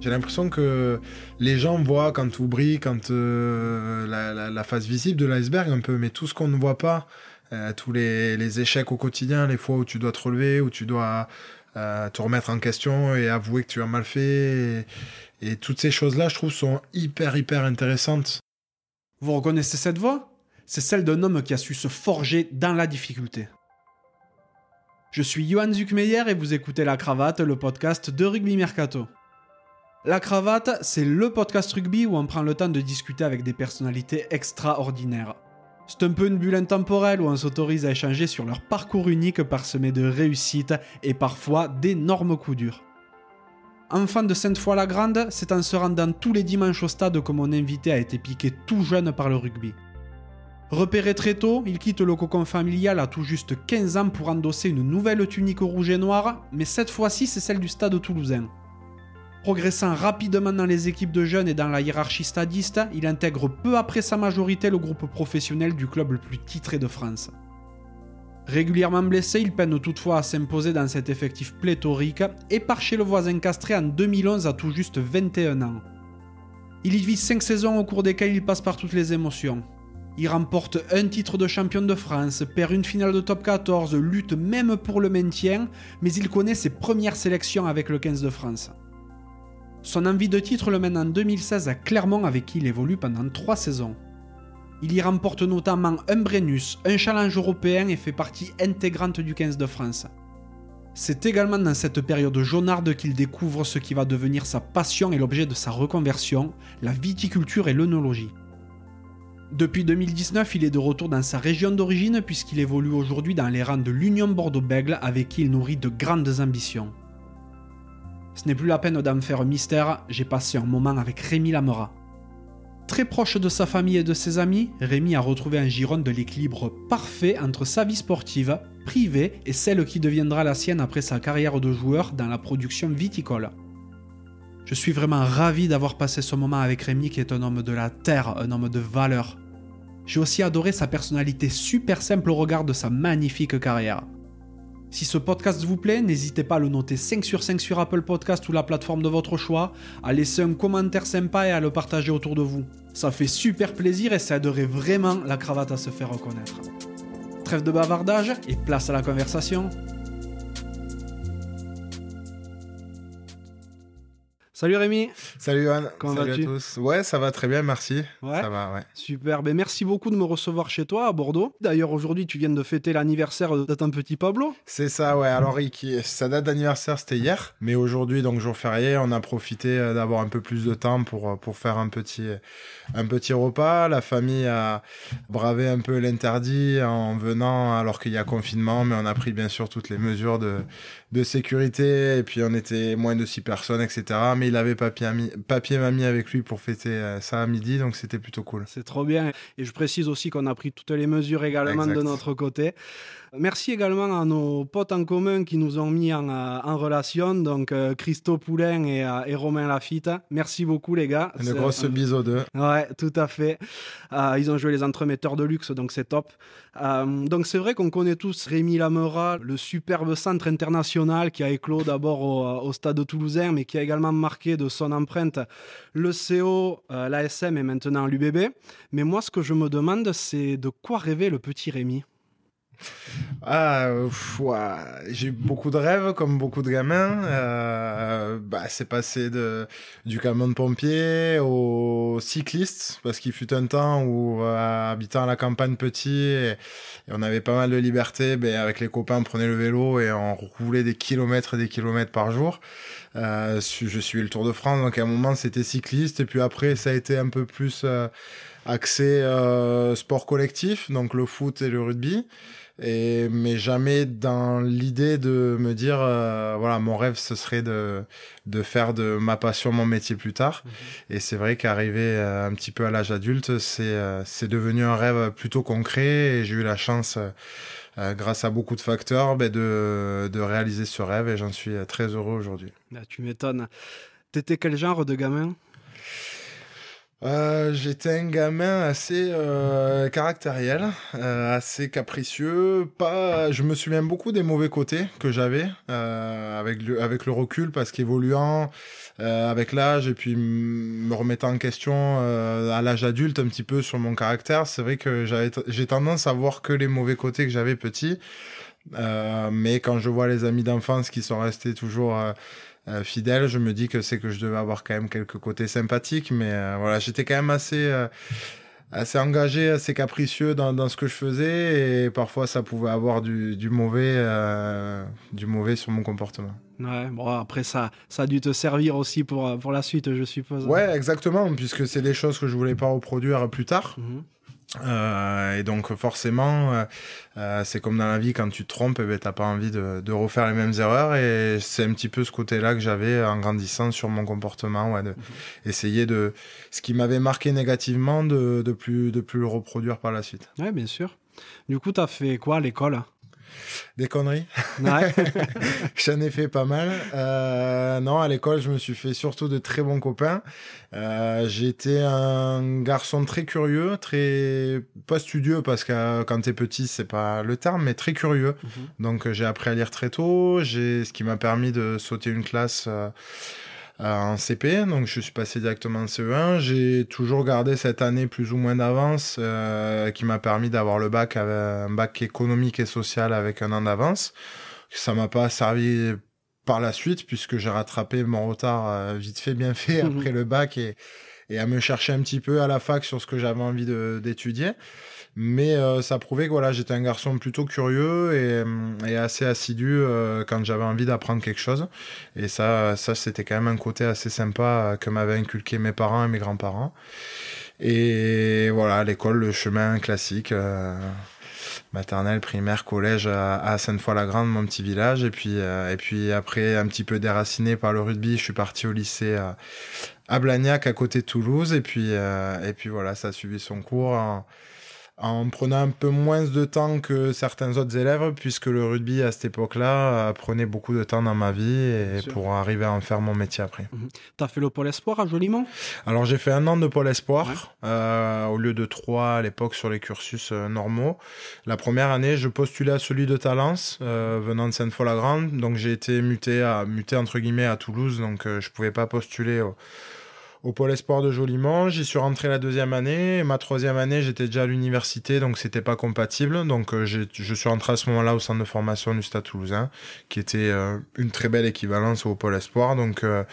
J'ai l'impression que les gens voient quand tout brille, quand euh, la, face visible de l'iceberg un peu, mais tout ce qu'on ne voit pas, euh, tous les, échecs au quotidien, les fois où tu dois te relever, où tu dois euh, te remettre en question et avouer que tu as mal fait, et, et toutes ces choses-là, je trouve, sont hyper, hyper intéressantes. Vous reconnaissez cette voix? C'est celle d'un homme qui a su se forger dans la difficulté. Je suis Johan Zuckmeyer et vous écoutez La Cravate, le podcast de Rugby Mercato. La cravate, c'est le podcast rugby où on prend le temps de discuter avec des personnalités extraordinaires. C'est un peu une bulle intemporelle où on s'autorise à échanger sur leur parcours unique parsemé de réussites et parfois d'énormes coups durs. Enfant de Sainte-Foy-la-Grande, c'est en se rendant tous les dimanches au stade que mon invité a été piqué tout jeune par le rugby. Repéré très tôt, il quitte le cocon familial à tout juste 15 ans pour endosser une nouvelle tunique rouge et noire, mais cette fois-ci c'est celle du stade toulousain. Progressant rapidement dans les équipes de jeunes et dans la hiérarchie stadiste, il intègre peu après sa majorité le groupe professionnel du club le plus titré de France. Régulièrement blessé, il peine toutefois à s'imposer dans cet effectif pléthorique et part chez le voisin castré en 2011 à tout juste 21 ans. Il y vit 5 saisons au cours desquelles il passe par toutes les émotions. Il remporte un titre de champion de France, perd une finale de top 14, lutte même pour le maintien, mais il connaît ses premières sélections avec le 15 de France. Son envie de titre le mène en 2016 à Clermont avec qui il évolue pendant 3 saisons. Il y remporte notamment un Brennus, un challenge européen et fait partie intégrante du 15 de France. C'est également dans cette période jaunarde qu'il découvre ce qui va devenir sa passion et l'objet de sa reconversion, la viticulture et l'œnologie. Depuis 2019, il est de retour dans sa région d'origine puisqu'il évolue aujourd'hui dans les rangs de l'Union Bordeaux-Bègle avec qui il nourrit de grandes ambitions. Ce n'est plus la peine d'en faire mystère, j'ai passé un moment avec Rémi Lamera. Très proche de sa famille et de ses amis, Rémi a retrouvé en Gironde de l'équilibre parfait entre sa vie sportive, privée et celle qui deviendra la sienne après sa carrière de joueur dans la production viticole. Je suis vraiment ravi d'avoir passé ce moment avec Rémi qui est un homme de la terre, un homme de valeur. J'ai aussi adoré sa personnalité super simple au regard de sa magnifique carrière. Si ce podcast vous plaît, n'hésitez pas à le noter 5 sur 5 sur Apple Podcast ou la plateforme de votre choix, à laisser un commentaire sympa et à le partager autour de vous. Ça fait super plaisir et ça aiderait vraiment la cravate à se faire reconnaître. Trêve de bavardage et place à la conversation. Salut Rémi. Salut Johan. Comment Salut à tous. Ouais, ça va très bien, merci. Ouais. Ça va, ouais. Super. Ben, merci beaucoup de me recevoir chez toi à Bordeaux. D'ailleurs, aujourd'hui, tu viens de fêter l'anniversaire de ton petit Pablo. C'est ça, ouais. Alors, sa date d'anniversaire, c'était hier. Mais aujourd'hui, donc jour férié, on a profité euh, d'avoir un peu plus de temps pour, euh, pour faire un petit, un petit repas. La famille a bravé un peu l'interdit en venant alors qu'il y a confinement, mais on a pris bien sûr toutes les mesures de, de sécurité. Et puis, on était moins de six personnes, etc. Mais il avait papier, ami, papier mamie avec lui pour fêter euh, ça à midi, donc c'était plutôt cool. C'est trop bien. Et je précise aussi qu'on a pris toutes les mesures également de notre côté. Merci également à nos potes en commun qui nous ont mis en, euh, relation, donc euh, Christo Poulain euh, et, Romain Lafitte. Merci beaucoup les gars. Une grosse bise aux deux. Ouais, tout à fait. ils ont joué les entremetteurs de luxe, donc c'est top. donc c'est vrai qu'on connaît tous Rémi Lamera, le superbe centre international qui a éclos d'abord au, stade toulousain, mais qui a également marqué de son empreinte le CO, l'ASM et maintenant l'UBB. Mais moi, ce que je me demande, c'est de quoi rêvait le petit Rémi? Ah, j'ai eu beaucoup de rêves comme beaucoup de gamins. Euh, bah, c'est passé de du camion de pompier au cycliste parce qu'il fut un temps où euh, habitant à la campagne petit et, on avait pas mal de liberté. Ben avec les copains, on prenait le vélo et on roulait des kilomètres et des kilomètres par jour. Euh, je suis le Tour de France, donc à un moment c'était cycliste et puis après ça a été un peu plus euh, axé sport collectif, donc le foot et le rugby. Et, mais jamais dans l'idée de me dire, euh, voilà, mon rêve, ce serait de, de faire de ma passion mon métier plus tard. Mhm. Et c'est vrai qu'arriver euh, un petit peu à l'âge adulte, c'est euh, c'est devenu un rêve plutôt concret. Et j'ai eu la chance, grâce à beaucoup de facteurs, ben de, de réaliser ce rêve. Et j'en suis très heureux aujourd'hui. Bah, tu m'étonnes. T'étais quel genre de gamin? Euh, J'étais un gamin assez euh, caractériel, euh, assez capricieux. Pas, je me souviens beaucoup des mauvais côtés que j'avais avec le avec le recul parce qu'évoluant avec l'âge et puis me remettant en question à l'âge adulte un petit peu sur mon caractère, c'est vrai que j'avais j'ai tendance à voir que les mauvais côtés que j'avais petit. Mais quand je vois les amis d'enfance qui sont restés toujours euh, fidèle, je me dis que c'est que je devais avoir quand même quelques côtés sympathiques, mais euh, voilà, j'étais quand même assez euh, assez engagé, assez capricieux dans, dans ce que je faisais et parfois ça pouvait avoir du, du mauvais euh, du mauvais sur mon comportement. Ouais, bon, après, ça, ça a dû te servir aussi pour, pour la suite, je suppose. Ouais, exactement, puisque c'est des choses que je voulais pas reproduire plus tard. Mhm. Euh, et donc forcément, euh, euh, c'est comme dans la vie, quand tu te trompes, eh ben, t'as pas envie de, de refaire les mêmes erreurs. Et c'est un petit peu ce côté-là que j'avais en grandissant sur mon comportement, ouais, de essayer de ce qui m'avait marqué négativement, de, de plus de plus le reproduire par la suite. Ouais, bien sûr. Du coup, t'as fait quoi à l'école? Des conneries? Ouais. J'en ai fait pas mal. Euh, non, à l'école, je me suis fait surtout de très bons copains. Euh, J'étais un garçon très curieux, très pas studieux parce que euh, quand t'es petit, c'est pas le terme, mais très curieux. Mhm. Donc j'ai appris à lire très tôt. J'ai ce qui m'a permis de sauter une classe. En CP, donc je suis passé directement en CE1. J'ai toujours gardé cette année plus ou moins d'avance euh, qui m'a permis d'avoir le bac, avec un bac économique et social avec un an d'avance. Ça m'a pas servi par la suite puisque j'ai rattrapé mon retard euh, vite fait, bien fait après le bac et, et à me chercher un petit peu à la fac sur ce que j'avais envie d'étudier. Mais euh, ça prouvait que voilà, j'étais un garçon plutôt curieux et, hum, assez assidu euh, quand j'avais envie d'apprendre quelque chose. Et ça, ça c'était quand même un côté assez sympa euh, que m'avaient inculqué mes parents et mes grands-parents. Et voilà, l'école, le chemin classique. maternelle, primaire, collège à, Sainte-Foy-la-Grande, mon petit village. Et puis, et puis après, un petit peu déraciné par le rugby, je suis parti au lycée à, Blagnac, à côté de Toulouse. Et puis, et puis voilà, ça a suivi son cours en prenant un peu moins de temps que certains autres élèves, puisque le rugby à cette époque-là prenait beaucoup de temps dans ma vie et pour arriver à en faire mon métier après. T'as fait le pôle espoir à Jolimont Alors j'ai fait un an de pôle espoir euh, au lieu de trois à l'époque sur les cursus euh, normaux. La première année, je postulais à celui de Talence euh, venant de Sainte-Foy-la-Grande, donc j'ai été muté à muté entre guillemets à Toulouse, donc euh, je pouvais pas postuler au, au pôle espoir de Jolimont. J'y suis rentré la deuxième année. Et ma troisième année, j'étais déjà à l'université, donc c'était pas compatible. Donc euh, je suis rentré à ce moment-là au centre de formation du Stade Toulousain, qui était euh, une très belle équivalence au pôle espoir. Donc euh,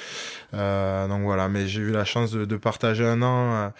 euh, donc voilà, mais j'ai eu la chance de, de partager un an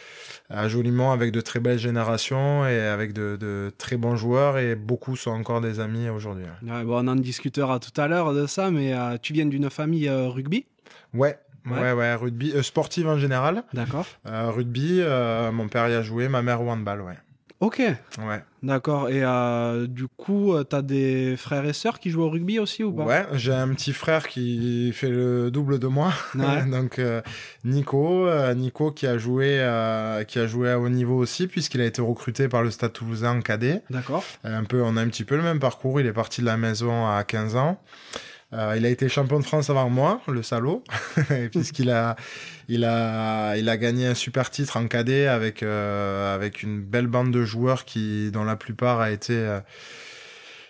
à Jolimont avec de très belles générations et avec de, de très bons joueurs et beaucoup sont encore des amis aujourd'hui. Ouais, bon, On en discutera tout à l'heure de ça, mais tu viens d'une famille rugby? Ouais, Ouais. ouais, ouais, rugby, euh, sportive en général. D'accord. Euh, rugby, euh, mon père y a joué, ma mère au handball, ouais. Ok, Ouais, d'accord. Et euh, du coup, euh, t'as des frères et sœurs qui jouent au rugby aussi ou pas? Ouais j'ai un petit frère qui fait le double de moi. Ouais. Donc euh, Nico, Nico qui a joué, qui a joué à haut niveau aussi puisqu'il a été recruté par le Stade Toulousain en cadet. D'accord. Un peu, on a un petit peu le même parcours. Il est parti de la maison à 15 ans. Euh, il a été champion de France avant moi, le salaud, puisqu'il a, il a, il a gagné un super titre en cadet avec euh, avec une belle bande de joueurs qui, dont la plupart a été euh,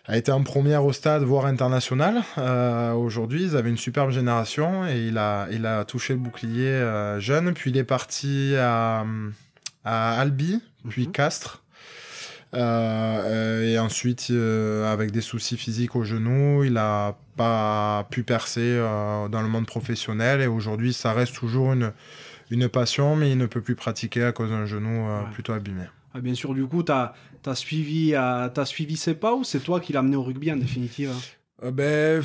a été en première au stade, voire international. Aujourd'hui, ils avaient une superbe génération et il a, il a touché le bouclier jeune. Puis il est parti à, à Albi, puis Mhm. Castres. Euh, et ensuite, euh, avec des soucis physiques au genou, il a pas pu percer euh, dans le monde professionnel. Et aujourd'hui, ça reste toujours une, une passion, mais il ne peut plus pratiquer à cause d'un genou Ouais. plutôt abîmé. Ah, bien sûr, du coup, t'as as suivi, t'as suivi ses pas ou c'est toi qui l'as amené au rugby en définitive Euh, ben,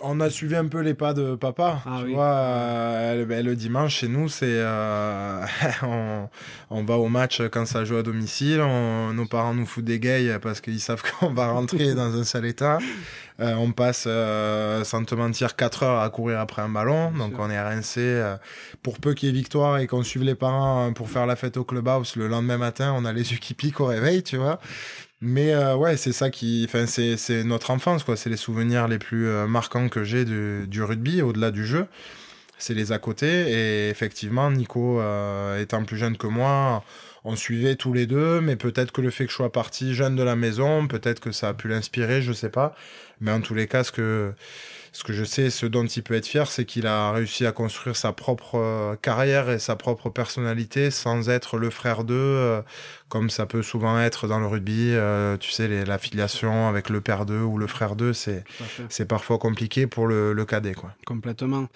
on a suivi un peu les pas de papa. Ah tu oui. vois, euh, le, ben, le dimanche chez nous, c'est euh, on, on va au match quand ça joue à domicile. on- nos parents nous foutent des gays parce qu'ils savent qu'on va rentrer dans un sale état. Euh, on passe, euh, sans te mentir, 4 heures à courir après un ballon. Bien Donc sûr. on est rincé. euh, pour peu qu'il y ait victoire et qu'on suive les parents pour faire la fête au clubhouse le lendemain matin, on a les yeux qui piquent au réveil, tu vois. Mais euh, ouais, c'est ça qui, enfin, c'est notre enfance, quoi. C'est les souvenirs les plus euh, marquants que j'ai du, du rugby, au-delà du jeu. c'est les à côté. Et effectivement, Nico, étant plus jeune que moi, on suivait tous les deux, mais peut-être que le fait que je sois parti jeune de la maison, peut-être que ça a pu l'inspirer, je sais pas. Mais en tous les cas, ce que ce que je sais, ce dont il peut être fier, c'est qu'il a réussi à construire sa propre euh, carrière et sa propre personnalité sans être le frère d'eux, euh, comme ça peut souvent être dans le rugby. Euh, tu sais, l'affiliation avec le père d'eux ou le frère d'eux, c'est parfois compliqué pour le, le cadet. Quoi. Complètement.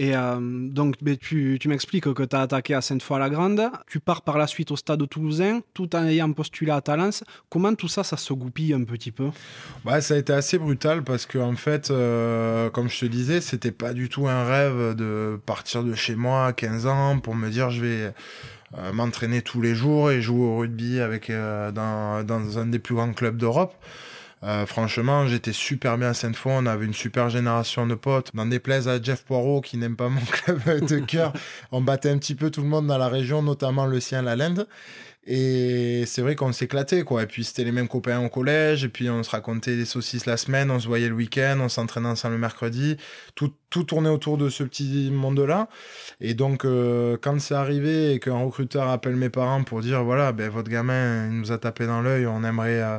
Et euh, donc, tu, tu m'expliques que tu as attaqué à Sainte-Foy-la-Grande. Tu pars par la suite au stade toulousain, tout en ayant postulé à Talence. Comment tout ça, ça se goupille un petit peu? Bah, Ça a été assez brutal parce que, en fait, euh, comme je te disais, c'était pas du tout un rêve de partir de chez moi à 15 ans pour me dire je vais. Euh, m'entraîner tous les jours et jouer au rugby avec dans un des plus grands clubs d'Europe. Euh, franchement, j'étais super bien à Sainte-Foy. On avait une super génération de potes. N'en déplaise à Jeff Poirot, qui n'aime pas mon club de cœur, on battait un petit peu tout le monde dans la région, notamment le sien, la Lende. Et c'est vrai qu'on s'éclatait, quoi. Et puis, c'était les mêmes copains au collège. Et puis, on se racontait des saucisses la semaine. On se voyait le week-end. On s'entraînait ensemble le mercredi. Tout, tout tournait autour de ce petit monde-là. Et donc, euh, quand c'est arrivé et qu'un recruteur appelle mes parents pour dire, voilà, ben, votre gamin, il nous a tapé dans l'œil. On aimerait, euh,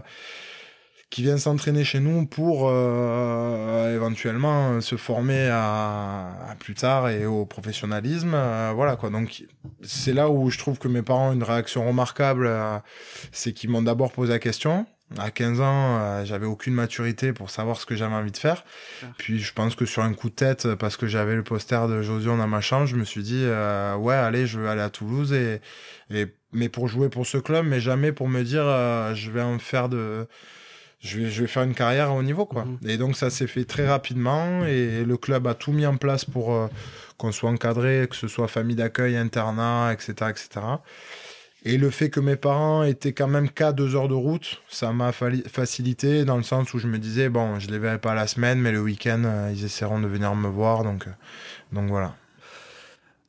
qui vient s'entraîner chez nous pour euh, éventuellement se former à, plus tard et au professionnalisme. Euh, voilà quoi. Donc c'est là où je trouve que mes parents ont une réaction remarquable. Euh, c'est qu'ils m'ont d'abord posé la question. À 15 ans, j'avais aucune maturité pour savoir ce que j'avais envie de faire. Puis je pense que sur un coup de tête, parce que j'avais le poster de Josion dans ma chambre, je me suis dit ouais allez, je veux aller à Toulouse et, et mais pour jouer pour ce club, mais jamais pour me dire je vais en faire de je vais, je vais faire une carrière à haut niveau, quoi. Mhm. Et donc, ça s'est fait très rapidement et le club a tout mis en place pour euh, qu'on soit encadré, que ce soit famille d'accueil, internat, etc., etc. Et le fait que mes parents étaient quand même qu'à deux heures de route, ça m'a facilité dans le sens où je me disais, bon, je les verrai pas la semaine, mais le week-end, euh, ils essaieront de venir me voir, donc, euh, donc voilà.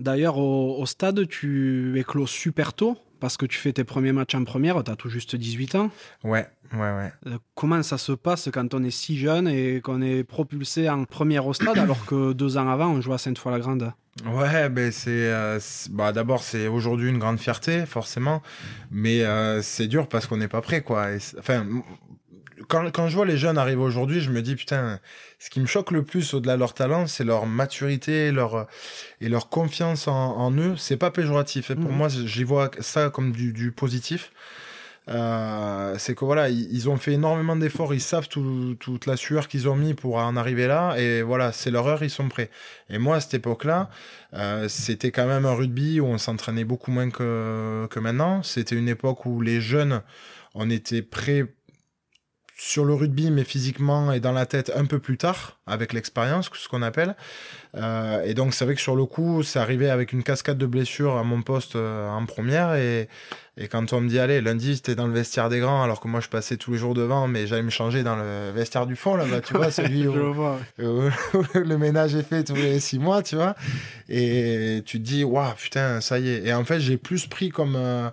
D'ailleurs, au, au, stade, tu écloses super tôt parce que tu fais tes premiers matchs en première, tu as tout juste 18 ans. Ouais, ouais, ouais. Euh, comment ça se passe quand on est si jeune et qu'on est propulsé en première au stade alors que deux ans avant, on joue à Sainte-Foy-la-Grande? Ouais, ben c'est, euh, bah d'abord c'est aujourd'hui une grande fierté forcément, mais euh, c'est dur parce qu'on n'est pas prêt quoi. enfin, quand, quand je vois les jeunes arriver aujourd'hui, je me dis putain, ce qui me choque le plus au-delà de leur talent, c'est leur maturité, leur et leur confiance en, en eux. C'est pas péjoratif. Et pour mhm. moi, j'y vois ça comme du, du positif. Euh, c'est que voilà, ils, ont fait énormément d'efforts, ils savent tout, toute la sueur qu'ils ont mis pour en arriver là, et voilà, c'est leur heure, ils sont prêts. Et moi, à cette époque-là, euh, c'était quand même un rugby où on s'entraînait beaucoup moins que, que maintenant. C'était une époque où les jeunes, on était prêts sur le rugby, mais physiquement et dans la tête un peu plus tard, avec l'expérience, ce qu'on appelle. Euh, et donc, c'est vrai que sur le coup, c'est arrivé avec une cascade de blessures à mon poste euh, en première. Et, et quand on me dit, allez, lundi, c'était dans le vestiaire des grands, alors que moi, je passais tous les jours devant, mais j'allais me changer dans le vestiaire du fond, là-bas, tu vois, celui où, le ménage est fait tous les six mois, tu vois. Et tu te dis, waouh, putain, ça y est. Et en fait, j'ai plus pris comme. Euh,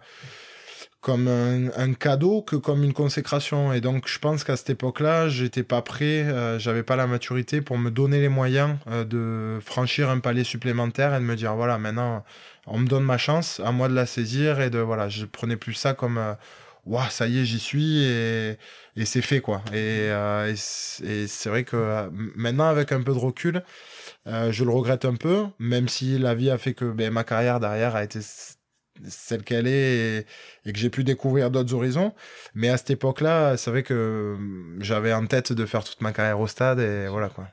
comme un, cadeau que comme une consécration. Et donc, je pense qu'à cette époque-là, j'étais pas prêt, euh, j'avais pas la maturité pour me donner les moyens euh, de franchir un palier supplémentaire et de me dire voilà, maintenant, on me donne ma chance, à moi de la saisir et de voilà, je prenais plus ça comme euh, waouh, ça y est, j'y suis et, et c'est fait quoi. Et, et c'est vrai que maintenant, avec un peu de recul, je le regrette un peu, même si la vie a fait que ben, ma carrière derrière a été celle qu'elle est et, que j'ai pu découvrir d'autres horizons. Mais à cette époque-là, c'est vrai que hum, j'avais en tête de faire toute ma carrière au stade et voilà quoi.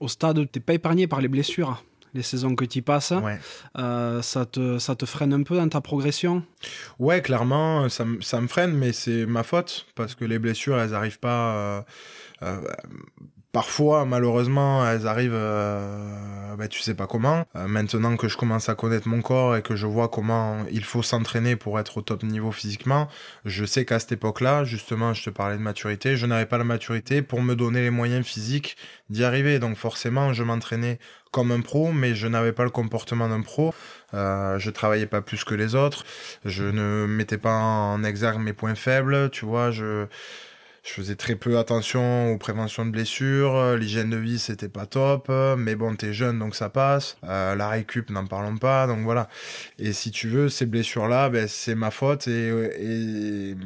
Au stade, t'es pas épargné par les blessures les saisons que tu passes, euh, ça, te, ça te freine un peu dans ta progression? Ouais, clairement, ça, ça me freine, mais c'est ma faute, parce que les blessures, elles n'arrivent pas euh, euh, Parfois, malheureusement, elles arrivent, euh, ben, tu sais pas comment. Euh, maintenant que je commence à connaître mon corps et que je vois comment il faut s'entraîner pour être au top niveau physiquement, je sais qu'à cette époque-là, justement, je te parlais de maturité, je n'avais pas la maturité pour me donner les moyens physiques d'y arriver. Donc forcément, je m'entraînais comme un pro, mais je n'avais pas le comportement d'un pro. Euh, je travaillais pas plus que les autres. Je ne mettais pas en exergue mes points faibles, tu vois. Je je faisais très peu attention aux préventions de blessures. L'hygiène de vie, c'était pas top. Mais bon, t'es jeune, donc ça passe. Euh, la récup, n'en parlons pas. Donc voilà. Et si tu veux, ces blessures-là, ben, c'est ma faute. Et, et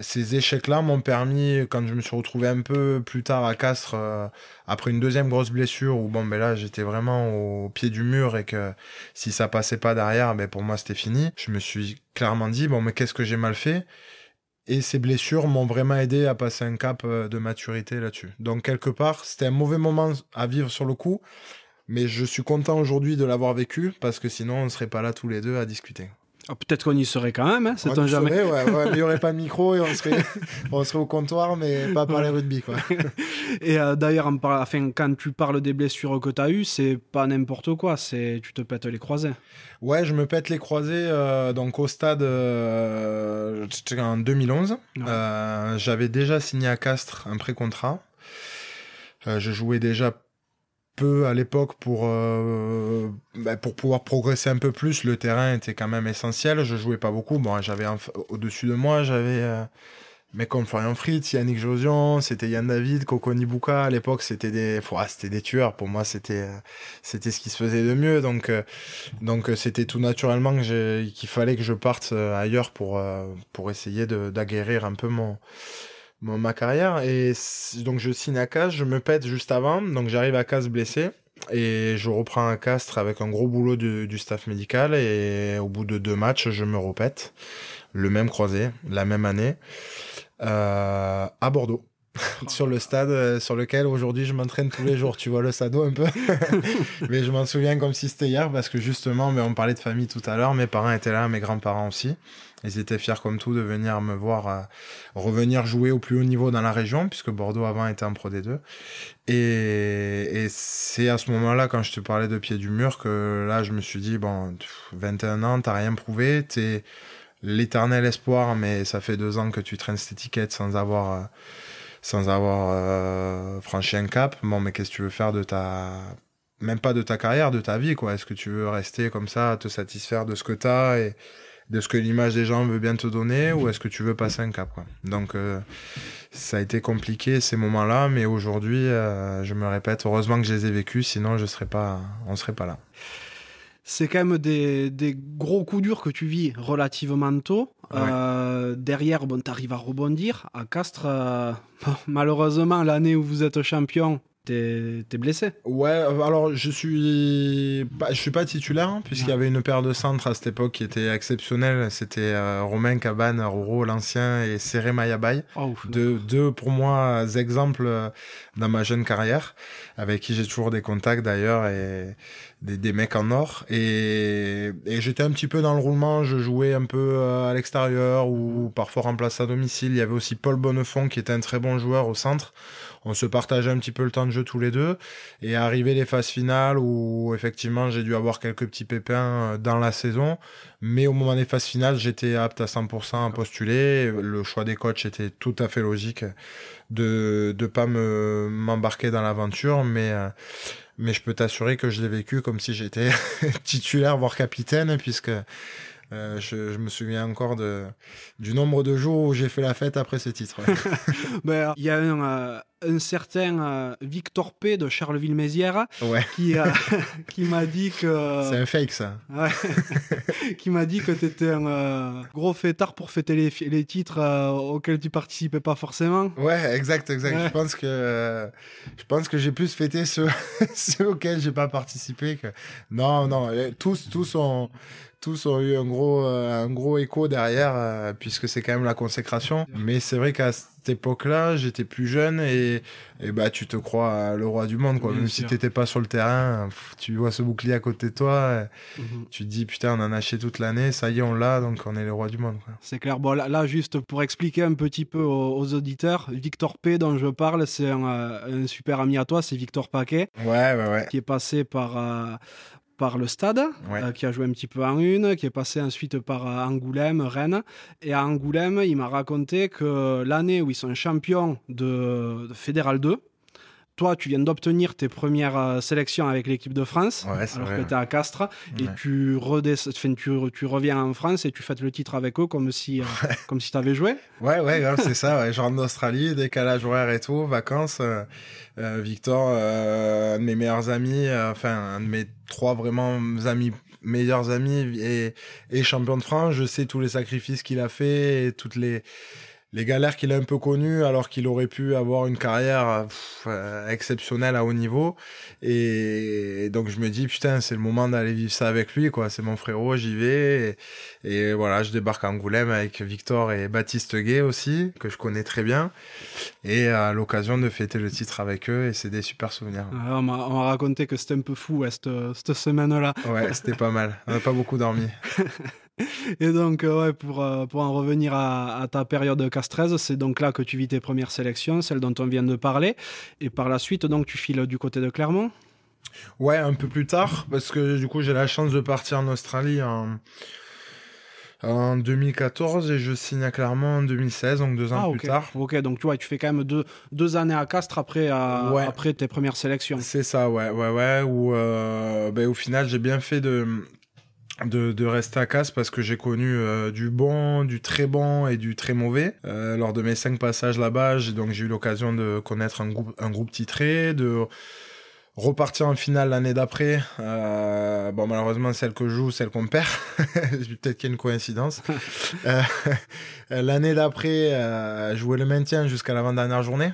ces échecs-là m'ont permis, quand je me suis retrouvé un peu plus tard à Castres, euh, après une deuxième grosse blessure, où bon, ben là, j'étais vraiment au pied du mur et que si ça passait pas derrière, ben pour moi, c'était fini. Je me suis clairement dit, bon, mais qu'est-ce que j'ai mal fait? Et ces blessures m'ont vraiment aidé à passer un cap euh, de maturité là-dessus. Donc quelque part, c'était un mauvais moment à vivre sur le coup, mais je suis content aujourd'hui de l'avoir vécu parce que sinon on ne serait pas là tous les deux à discuter. Ah, peut-être qu'on y serait quand même, hein, c'est un jamais. il n'y aurait pas de micro et on serait, on serait au comptoir, mais pas parler rugby. Quoi. et euh, d'ailleurs, enfin, quand tu parles des blessures que tu as eues, c'est pas n'importe quoi, c'est tu te pètes les croisés. Ouais, je me pète les croisés euh, donc au stade euh, en 2011. J'avais déjà signé à Castres un pré-contrat. je jouais déjà peu à l'époque pour euh, bah, pour pouvoir progresser un peu plus. Le terrain était quand même essentiel. Je jouais pas beaucoup. Bon, j'avais au-dessus de moi, j'avais euh, mais comme Florian Fritz, Yannick Josion, c'était Yann David, Coco Nibuka. À l'époque, c'était des, c'était des tueurs. Pour moi, c'était, euh, c'était ce qui se faisait de mieux. Donc, euh, donc, c'était tout naturellement que qu'il fallait que je parte ailleurs pour, pour essayer d'aguerrir un peu mon, ma carrière. Et donc je signe à Castres, je me pète juste avant, donc j'arrive à Castres blessé. Et je reprends un Castres avec un gros boulot du, staff médical. Et au bout de deux matchs, je me repète. Le même croisé, la même année, euh, à Bordeaux. sur le stade euh, sur lequel aujourd'hui je m'entraîne tous les jours. Tu vois le sado un peu? mais je m'en souviens comme si c'était hier parce que justement, mais on parlait de famille tout à l'heure. Mes parents étaient là, mes grands-parents aussi. Ils étaient fiers comme tout de venir me voir euh, revenir jouer au plus haut niveau dans la région, puisque Bordeaux avant était en Pro D2. Et, et c'est à ce moment-là, quand je te parlais de pied du mur, que là, je me suis dit, bon, 21 ans, t'as rien prouvé, t'es l'éternel espoir, mais ça fait deux ans que tu traînes cette étiquette sans avoir, euh, sans avoir euh, franchi un cap. Bon, mais qu'est-ce que tu veux faire de ta même pas de ta carrière, de ta vie, quoi. Est-ce que tu veux rester comme ça, te satisfaire de ce que t'as et, de ce que l'image des gens veut bien te donner ou est-ce que tu veux passer un cap quoi. Donc euh, ça a été compliqué ces moments-là, mais aujourd'hui, euh, je me répète, heureusement que je les ai vécus, sinon je serais pas, on serait pas là. C'est quand même des, des, gros coups durs que tu vis relativement tôt. Euh, derrière, bon, tu arrives à rebondir. À Castres, malheureusement, l'année où vous êtes champion, T'es blessé Ouais, euh, alors je suis pas, je suis pas titulaire hein, puisqu'il y avait une paire de centres à cette époque qui était exceptionnelle. C'était euh, Romain Cabane, Roro l'ancien et Seré Mayabay. Oh, deux, deux pour moi exemples euh, dans ma jeune carrière avec qui j'ai toujours des contacts d'ailleurs et des, des, mecs en or et, et j'étais un petit peu dans le roulement. Je jouais un peu à l'extérieur ou parfois remplace à domicile. Il y avait aussi Paul Bonnefond qui était un très bon joueur au centre on se partageait un petit peu le temps de jeu tous les deux. Et arrivé les phases finales où effectivement j'ai dû avoir quelques petits pépins euh, dans la saison, mais au moment des phases finales j'étais apte à 100% à postuler. Le choix des coachs était tout à fait logique de de pas me m'embarquer dans l'aventure, mais euh, mais je peux t'assurer que je l'ai vécu comme si j'étais titulaire voire capitaine puisque euh, je, me souviens encore de, du nombre de jours où j'ai fait la fête après ce titre. Ben, il y a un, euh, un certain euh, Victor P de Charleville-Mézières qui, qui m'a dit que. C'est un fake ça. qui m'a dit que tu étais un gros fêtard pour fêter les, les titres auxquels tu participais pas forcément. Ouais, exact, exact. Je pense que je pense que j'ai plus fêté ceux, ceux auxquels j'ai pas participé. Que... Non, non, tous, tous ont tous ont eu un gros, euh, un gros écho derrière, euh, puisque c'est quand même la consécration. Mais c'est vrai qu'à cette époque-là, j'étais plus jeune et, et bah tu te crois le roi du monde, quoi. même si t'étais pas sur le terrain, tu vois ce bouclier à côté de toi, mhm. tu te dis putain, on en a acheté toute l'année, ça y est, on l'a, donc on est le roi du monde. C'est clair. Bon, là, juste pour expliquer un petit peu aux, auditeurs, Victor P, dont je parle, c'est un, euh, un, super ami à toi, c'est Victor Paquet. Ouais, ouais, ouais. Qui est passé par, par le Stade, euh, qui a joué un petit peu en une, qui est passé ensuite par euh, Angoulême, Rennes. Et à Angoulême, il m'a raconté que l'année où ils sont champions de, Fédéral 2, toi, tu viens d'obtenir tes premières euh, sélections avec l'équipe de France, Ouais, alors vrai, que tu es à Castres, et tu, enfin, tu, tu reviens en France et tu fêtes le titre avec eux comme si, euh, comme si tu avais joué. Ouais, ouais, c'est ça. Rentre d'Australie, décalage horaire et tout, vacances. euh, Victor, un de mes meilleurs amis, enfin, un de mes trois vraiment amis, meilleurs amis et, et champion de France. Je sais tous les sacrifices qu'il a fait et toutes les, les galères qu'il a un peu connues alors qu'il aurait pu avoir une carrière euh, pff, exceptionnelle à haut niveau. Et, donc je me dis, putain, c'est le moment d'aller vivre ça avec lui, quoi. C'est mon frérot, j'y vais. Et, et voilà, je débarque à Angoulême avec Victor et Baptiste Gay aussi, que je connais très bien. Et à l'occasion de fêter le titre avec eux, et c'est des super souvenirs. On m'a on m'a raconté que c'était un peu fou ouais, cette, cette semaine-là. Ouais, c'était pas mal. On n'a pas beaucoup dormi. Et donc, euh, ouais, pour, euh, pour en revenir à, à ta période castreuse, c'est donc là que tu vis tes premières sélections, celles dont on vient de parler. Et par la suite, donc, tu files du côté de Clermont? Ouais, un peu plus tard, parce que du coup, j'ai la chance de partir en Australie en, en 2014 et je signe à Clermont en 2016, donc deux ans ah, plus tard. Ok, donc tu vois, tu fais quand même deux, deux années à Castres après, à- Ouais. après tes premières sélections. C'est ça, ouais, ouais, ouais. Où, euh, ben, au final, j'ai bien fait de, de, de rester à casse parce que j'ai connu euh, du bon, du très bon et du très mauvais. Euh, lors de mes cinq passages là-bas, j'ai donc j'ai eu l'occasion de connaître un groupe, un groupe titré, de repartir en finale l'année d'après. Euh, bon, malheureusement, celle que je joue, celle qu'on perd. Peut-être qu'il y a une coïncidence. L'année d'après, jouer le maintien jusqu'à l'avant-dernière journée.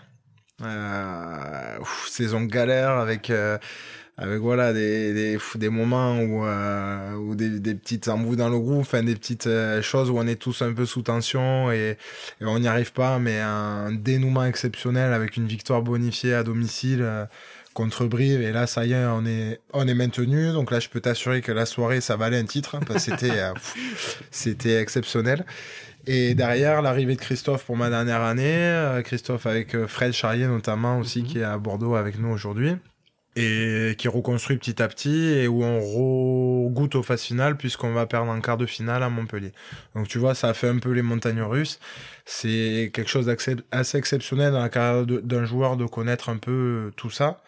Euh, ouf, saison galère avec euh, avec voilà des des, des moments où euh, où des, des petites embrouilles dans le groupe enfin des petites euh, choses où on est tous un peu sous tension et, et on n'y arrive pas mais un dénouement exceptionnel avec une victoire bonifiée à domicile euh, contre Brive. Et là ça y est on est on est maintenu. Donc là je peux t'assurer que la soirée ça valait un titre hein, parce que c'était euh, c'était exceptionnel. Et derrière, l'arrivée de Christophe pour ma dernière année, Christophe avec Fred Charrier notamment aussi, Mhm. qui est à Bordeaux avec nous aujourd'hui, et qui reconstruit petit à petit, et où on goûte aux phases finales, puisqu'on va perdre en quart de finale à Montpellier. Donc tu vois, ça a fait un peu les montagnes russes. C'est quelque chose d'assez exceptionnel dans la carrière d'un joueur de connaître un peu tout ça.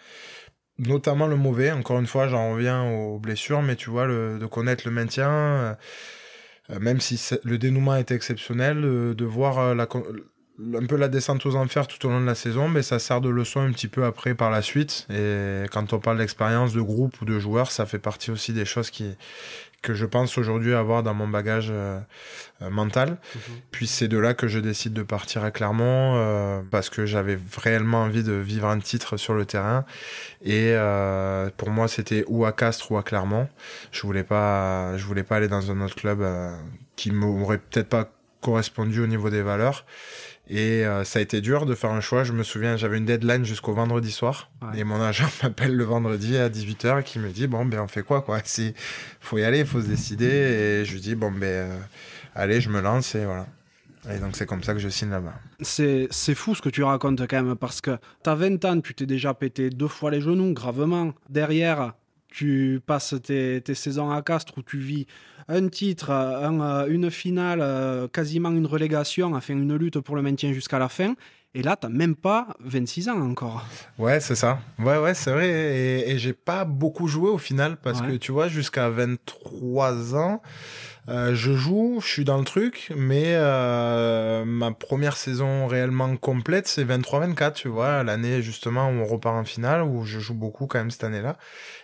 Notamment le mauvais, encore une fois, j'en reviens aux blessures, mais tu vois, de connaître le maintien... Euh, même si le dénouement était exceptionnel, euh, de voir euh, la, un peu la descente aux enfers tout au long de la saison, mais ça sert de leçon un petit peu après par la suite. Et quand on parle d'expérience de groupe ou de joueur, ça fait partie aussi des choses qui, que je pense aujourd'hui avoir dans mon bagage euh, euh, mental. Mmh. Puis c'est de là que je décide de partir à Clermont euh, parce que j'avais réellement envie de vivre un titre sur le terrain. Et euh, pour moi, c'était ou à Castres ou à Clermont. Je voulais pas, je voulais pas aller dans un autre club euh, qui m'aurait peut-être pas correspondu au niveau des valeurs. Et euh, ça a été dur de faire un choix. Je me souviens, j'avais une deadline jusqu'au vendredi soir. Ouais. Et mon agent m'appelle le vendredi à 18h qui me dit Bon, ben, on fait quoi, quoi? Il faut y aller, il faut se décider. Et je lui dis Bon, ben, euh, allez, je me lance. Et voilà. Et donc, c'est comme ça que je signe là-bas. C'est fou ce que tu racontes quand même, parce que tu as 20 ans, tu t'es déjà pété deux fois les genoux, gravement. Derrière, tu passes tes, tes saisons à Castres où tu vis un titre, un, une finale, quasiment une relégation, enfin une lutte pour le maintien jusqu'à la fin. Et là, t'as même pas 26 ans encore. Ouais, c'est ça. Ouais, ouais, c'est vrai. Et, et j'ai pas beaucoup joué au final parce ouais. que tu vois, jusqu'à 23 ans, euh, je joue, je suis dans le truc, mais euh, ma première saison réellement complète, c'est 23-24, tu vois, l'année justement où on repart en finale, où je joue beaucoup quand même cette année-là.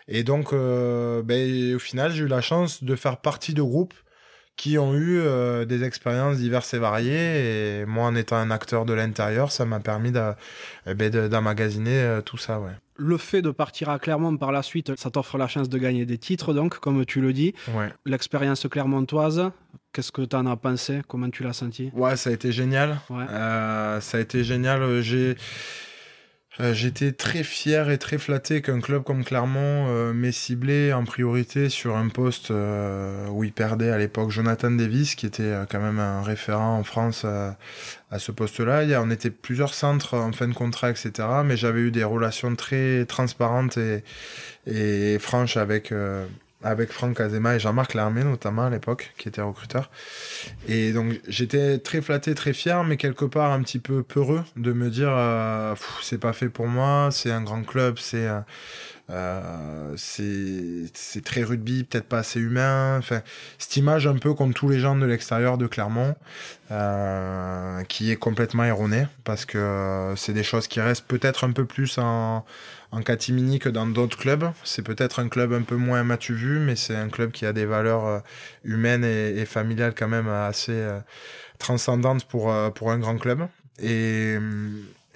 Et donc, euh, ben, au final, j'ai eu la chance de faire partie de groupes qui ont eu euh, des expériences diverses et variées. Et moi, en étant un acteur de l'intérieur, ça m'a permis d'emmagasiner ben, euh, tout ça, ouais. Le fait de partir à Clermont par la suite, ça t'offre la chance de gagner des titres, donc, comme tu le dis. Ouais. L'expérience clermontoise, qu'est-ce que tu en as pensé? Comment tu l'as senti Ouais, ça a été génial. Ouais. Euh, ça a été génial. J'ai. Euh, J'étais très fier et très flatté qu'un club comme Clermont euh, m'ait ciblé en priorité sur un poste euh, où il perdait à l'époque Jonathan Davis, qui était quand même un référent en France à ce poste-là. On était plusieurs centres en fin de contrat, etc. Mais j'avais eu des relations très transparentes et, franches avec, avec Franck Azema et Jean-Marc Larmé notamment à l'époque, qui était recruteur. Et donc j'étais très flatté, très fier, mais quelque part un petit peu peureux de me dire euh, c'est pas fait pour moi, c'est un grand club, c'est euh, euh, c'est très rugby, peut-être pas assez humain. Cette image un peu comme tous les gens de l'extérieur de Clermont, qui est complètement erronée, parce que c'est des choses qui restent peut-être un peu plus en, en catimini que dans d'autres clubs. C'est peut-être un club un peu moins matu vu, mais c'est un club qui a des valeurs euh, humaines et, familiales quand même assez euh, transcendantes pour, pour un grand club. Et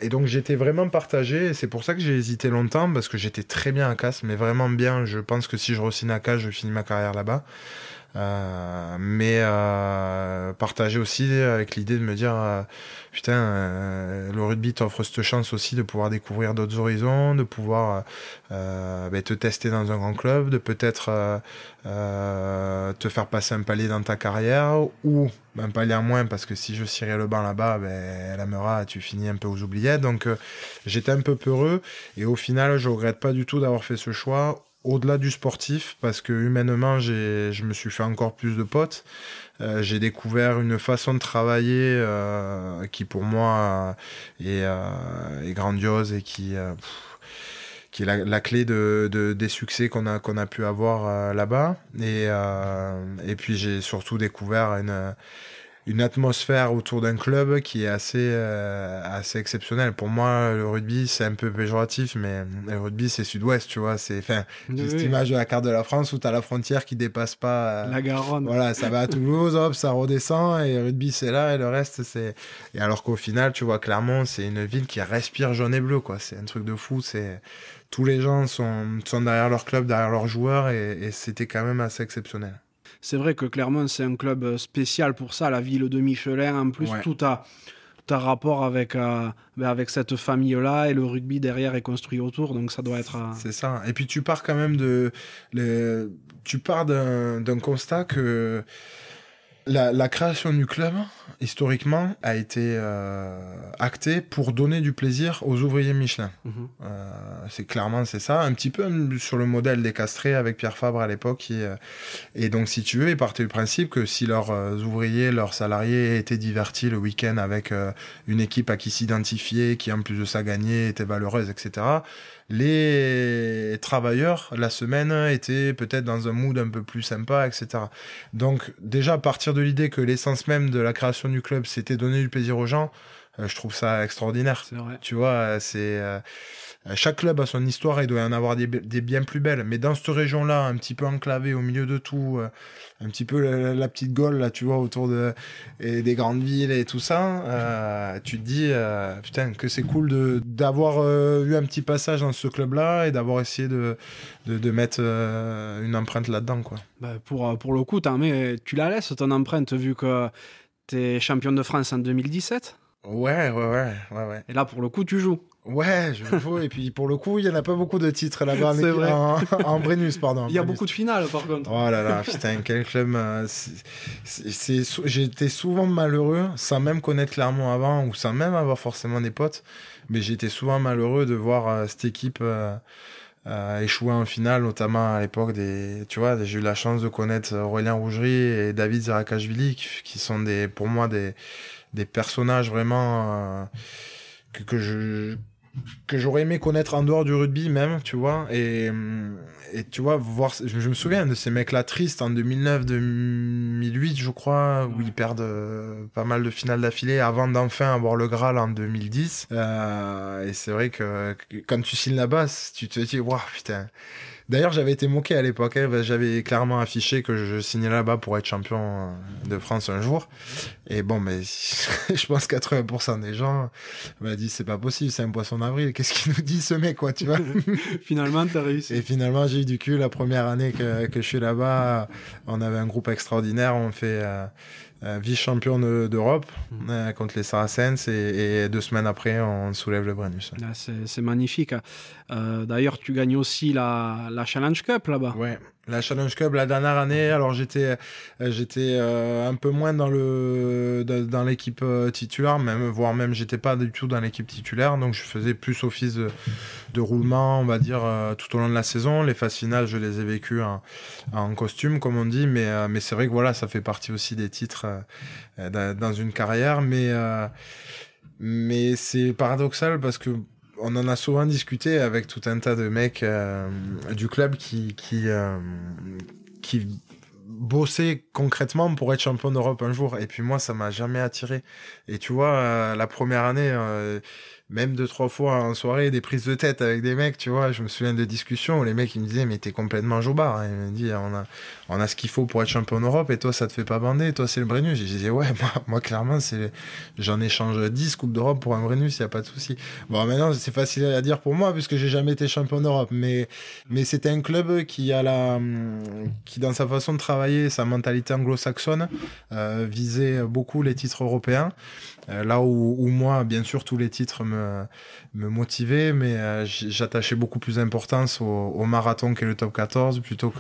et donc j'étais vraiment partagé, et c'est pour ça que j'ai hésité longtemps, parce que j'étais très bien à Casse, mais vraiment bien. Je pense que si je re à Casse, je finis ma carrière là-bas. Euh, mais euh, partager aussi avec l'idée de me dire euh, putain euh, le rugby t'offre cette chance aussi de pouvoir découvrir d'autres horizons de pouvoir euh, ben, te tester dans un grand club de peut-être te faire passer un palier dans ta carrière ou un palier en moins parce que si je cirais le banc là-bas ben la tu finis un peu aux oubliettes. Donc j'étais un peu peureux et au final je regrette pas du tout d'avoir fait ce choix au-delà du sportif, parce que humainement, je me suis fait encore plus de potes. Euh, j'ai découvert une façon de travailler euh, qui, pour moi, est, euh, est, grandiose et qui, euh, qui est la, clé de, de, des succès qu'on a, qu'on a pu avoir euh, là-bas. Et, euh, et puis, j'ai surtout découvert une une atmosphère autour d'un club qui est assez, euh, assez exceptionnelle. Pour moi, le rugby, c'est un peu péjoratif, mais le rugby, c'est sud-ouest, tu vois. C'est enfin, oui, cette image de la carte de la France où tu as la frontière qui dépasse pas. Euh, la Garonne. Voilà, ça va à Toulouse, hop, ça redescend, et le rugby, c'est là, et le reste, c'est. Et alors qu'au final, tu vois, Clermont, c'est une ville qui respire jaune et bleu, quoi. C'est un truc de fou, c'est. Tous les gens sont, sont derrière leur club, derrière leurs joueurs, et, et c'était quand même assez exceptionnel c'est vrai que Clermont, c'est un club euh, spécial pour ça, la ville de Michelin. En plus, ouais. tout a, tout a rapport avec, euh, ben avec cette famille-là et le rugby derrière est construit autour, donc ça doit être. Euh... C'est ça. Et puis tu pars quand même de. Les... Tu pars d'un constat que la, la, création du club, historiquement, a été euh, actée pour donner du plaisir aux ouvriers Michelin. -hmm. euh, c'est clairement c'est ça, un petit peu sur le modèle des castrés avec Pierre Fabre à l'époque. Et, et, donc, si tu veux, ils partaient du principe que si leurs euh, ouvriers, leurs salariés étaient divertis le week-end avec euh, une équipe à qui s'identifier, qui en plus de ça gagnait, était valeureuse, etc., les travailleurs, la semaine, étaient peut-être dans un mood un peu plus sympa, etc. Donc, déjà, à partir de l'idée que l'essence même de la création du club, c'était donner du plaisir aux gens, euh, je trouve ça extraordinaire. Tu vois, c'est... Euh, chaque club a son histoire et doit y en avoir des, des, bien plus belles. Mais dans cette région-là, un petit peu enclavée au milieu de tout, euh, un petit peu la, la, petite Gaule, là, tu vois, autour de, et des grandes villes et tout ça, euh, tu te dis, euh, putain, que c'est cool de, d'avoir euh, eu un petit passage dans ce club-là et d'avoir essayé de, de, de mettre euh, une empreinte là-dedans, quoi. Bah pour, pour le coup, mais tu la laisses, ton empreinte, vu que t'es champion de France en 2017 Ouais, ouais, ouais, ouais, ouais. Et là, pour le coup, tu joues. Ouais, je joue. et puis, pour le coup, il n'y en a pas beaucoup de titres là-bas. C'est vrai. En, en Brennus, pardon. Il y a beaucoup de finales, par contre. Oh là là, putain, quel club. Euh, j'étais souvent malheureux, sans même connaître Clermont avant, ou sans même avoir forcément des potes. Mais j'étais souvent malheureux de voir euh, cette équipe euh, euh, échouer en finale, notamment à l'époque des. Tu vois, j'ai eu la chance de connaître Aurélien Rougerie et David Zarakashvili, qui, sont des, pour moi des des personnages vraiment que, que je que j'aurais aimé connaître en dehors du rugby même, tu vois, et, et tu vois, voir, je, je me souviens de ces mecs-là tristes en 2009-2008, je crois, où ils perdent euh, pas mal de finales d'affilée avant d'enfin avoir le Graal en 2010. Euh, et c'est vrai que, quand tu signes là-bas, tu te dis, waouh, putain, D'ailleurs, j'avais été moqué à l'époque. Hein, j'avais clairement affiché que je signais là-bas pour être champion de France un jour. Et bon, mais je pense 80% des gens m'ont dit c'est pas possible, c'est un poisson d'avril. Qu'est-ce qu'il nous dit ce mec, quoi, tu vois? Finalement, t'as réussi. Et finalement, j'ai eu du cul. La première année que, que je suis là-bas, on avait un groupe extraordinaire. On fait euh, euh, vice-champion d'Europe mmh. euh, contre les Saracens et, et, deux semaines après on soulève le Brennus. Ah, c'est magnifique. Euh, D'ailleurs tu gagnes aussi la, la Challenge Cup là-bas. Ouais, La Challenge Cup la dernière année, alors j'étais euh, j'étais euh, un peu moins dans le dans, l'équipe euh, titulaire, même voire même j'étais pas du tout dans l'équipe titulaire, donc je faisais plus office de, de roulement, on va dire tout au long de la saison. Les phases finales, je les ai vécues en, en costume, comme on dit, mais mais c'est vrai que voilà, ça fait partie aussi des titres dans une carrière, mais mais c'est paradoxal parce que on en a souvent discuté avec tout un tas de mecs euh, du club qui qui euh, qui bossaient concrètement pour être champion d'Europe un jour. Et puis moi, ça m'a jamais attiré. Et tu vois, euh, la première année, même deux trois fois en soirée des prises de tête avec des mecs tu vois je me souviens de discussions où les mecs ils me disaient mais t'es complètement joubard ils me on a on a ce qu'il faut pour être champion d'Europe et toi ça te fait pas bander toi c'est le Brennus. Je disais ouais moi, clairement c'est j'en échange 10 coupes d'Europe pour un Brennus y a pas de souci. Bon maintenant c'est facile à dire pour moi puisque j'ai jamais été champion d'Europe mais mais c'était un club qui a la qui dans sa façon de travailler sa mentalité anglo-saxonne euh, visait beaucoup les titres européens. Euh, là où, où, moi, bien sûr, tous les titres me, me motivaient, mais euh, j'attachais beaucoup plus d'importance au, au, marathon qu'est le top 14 plutôt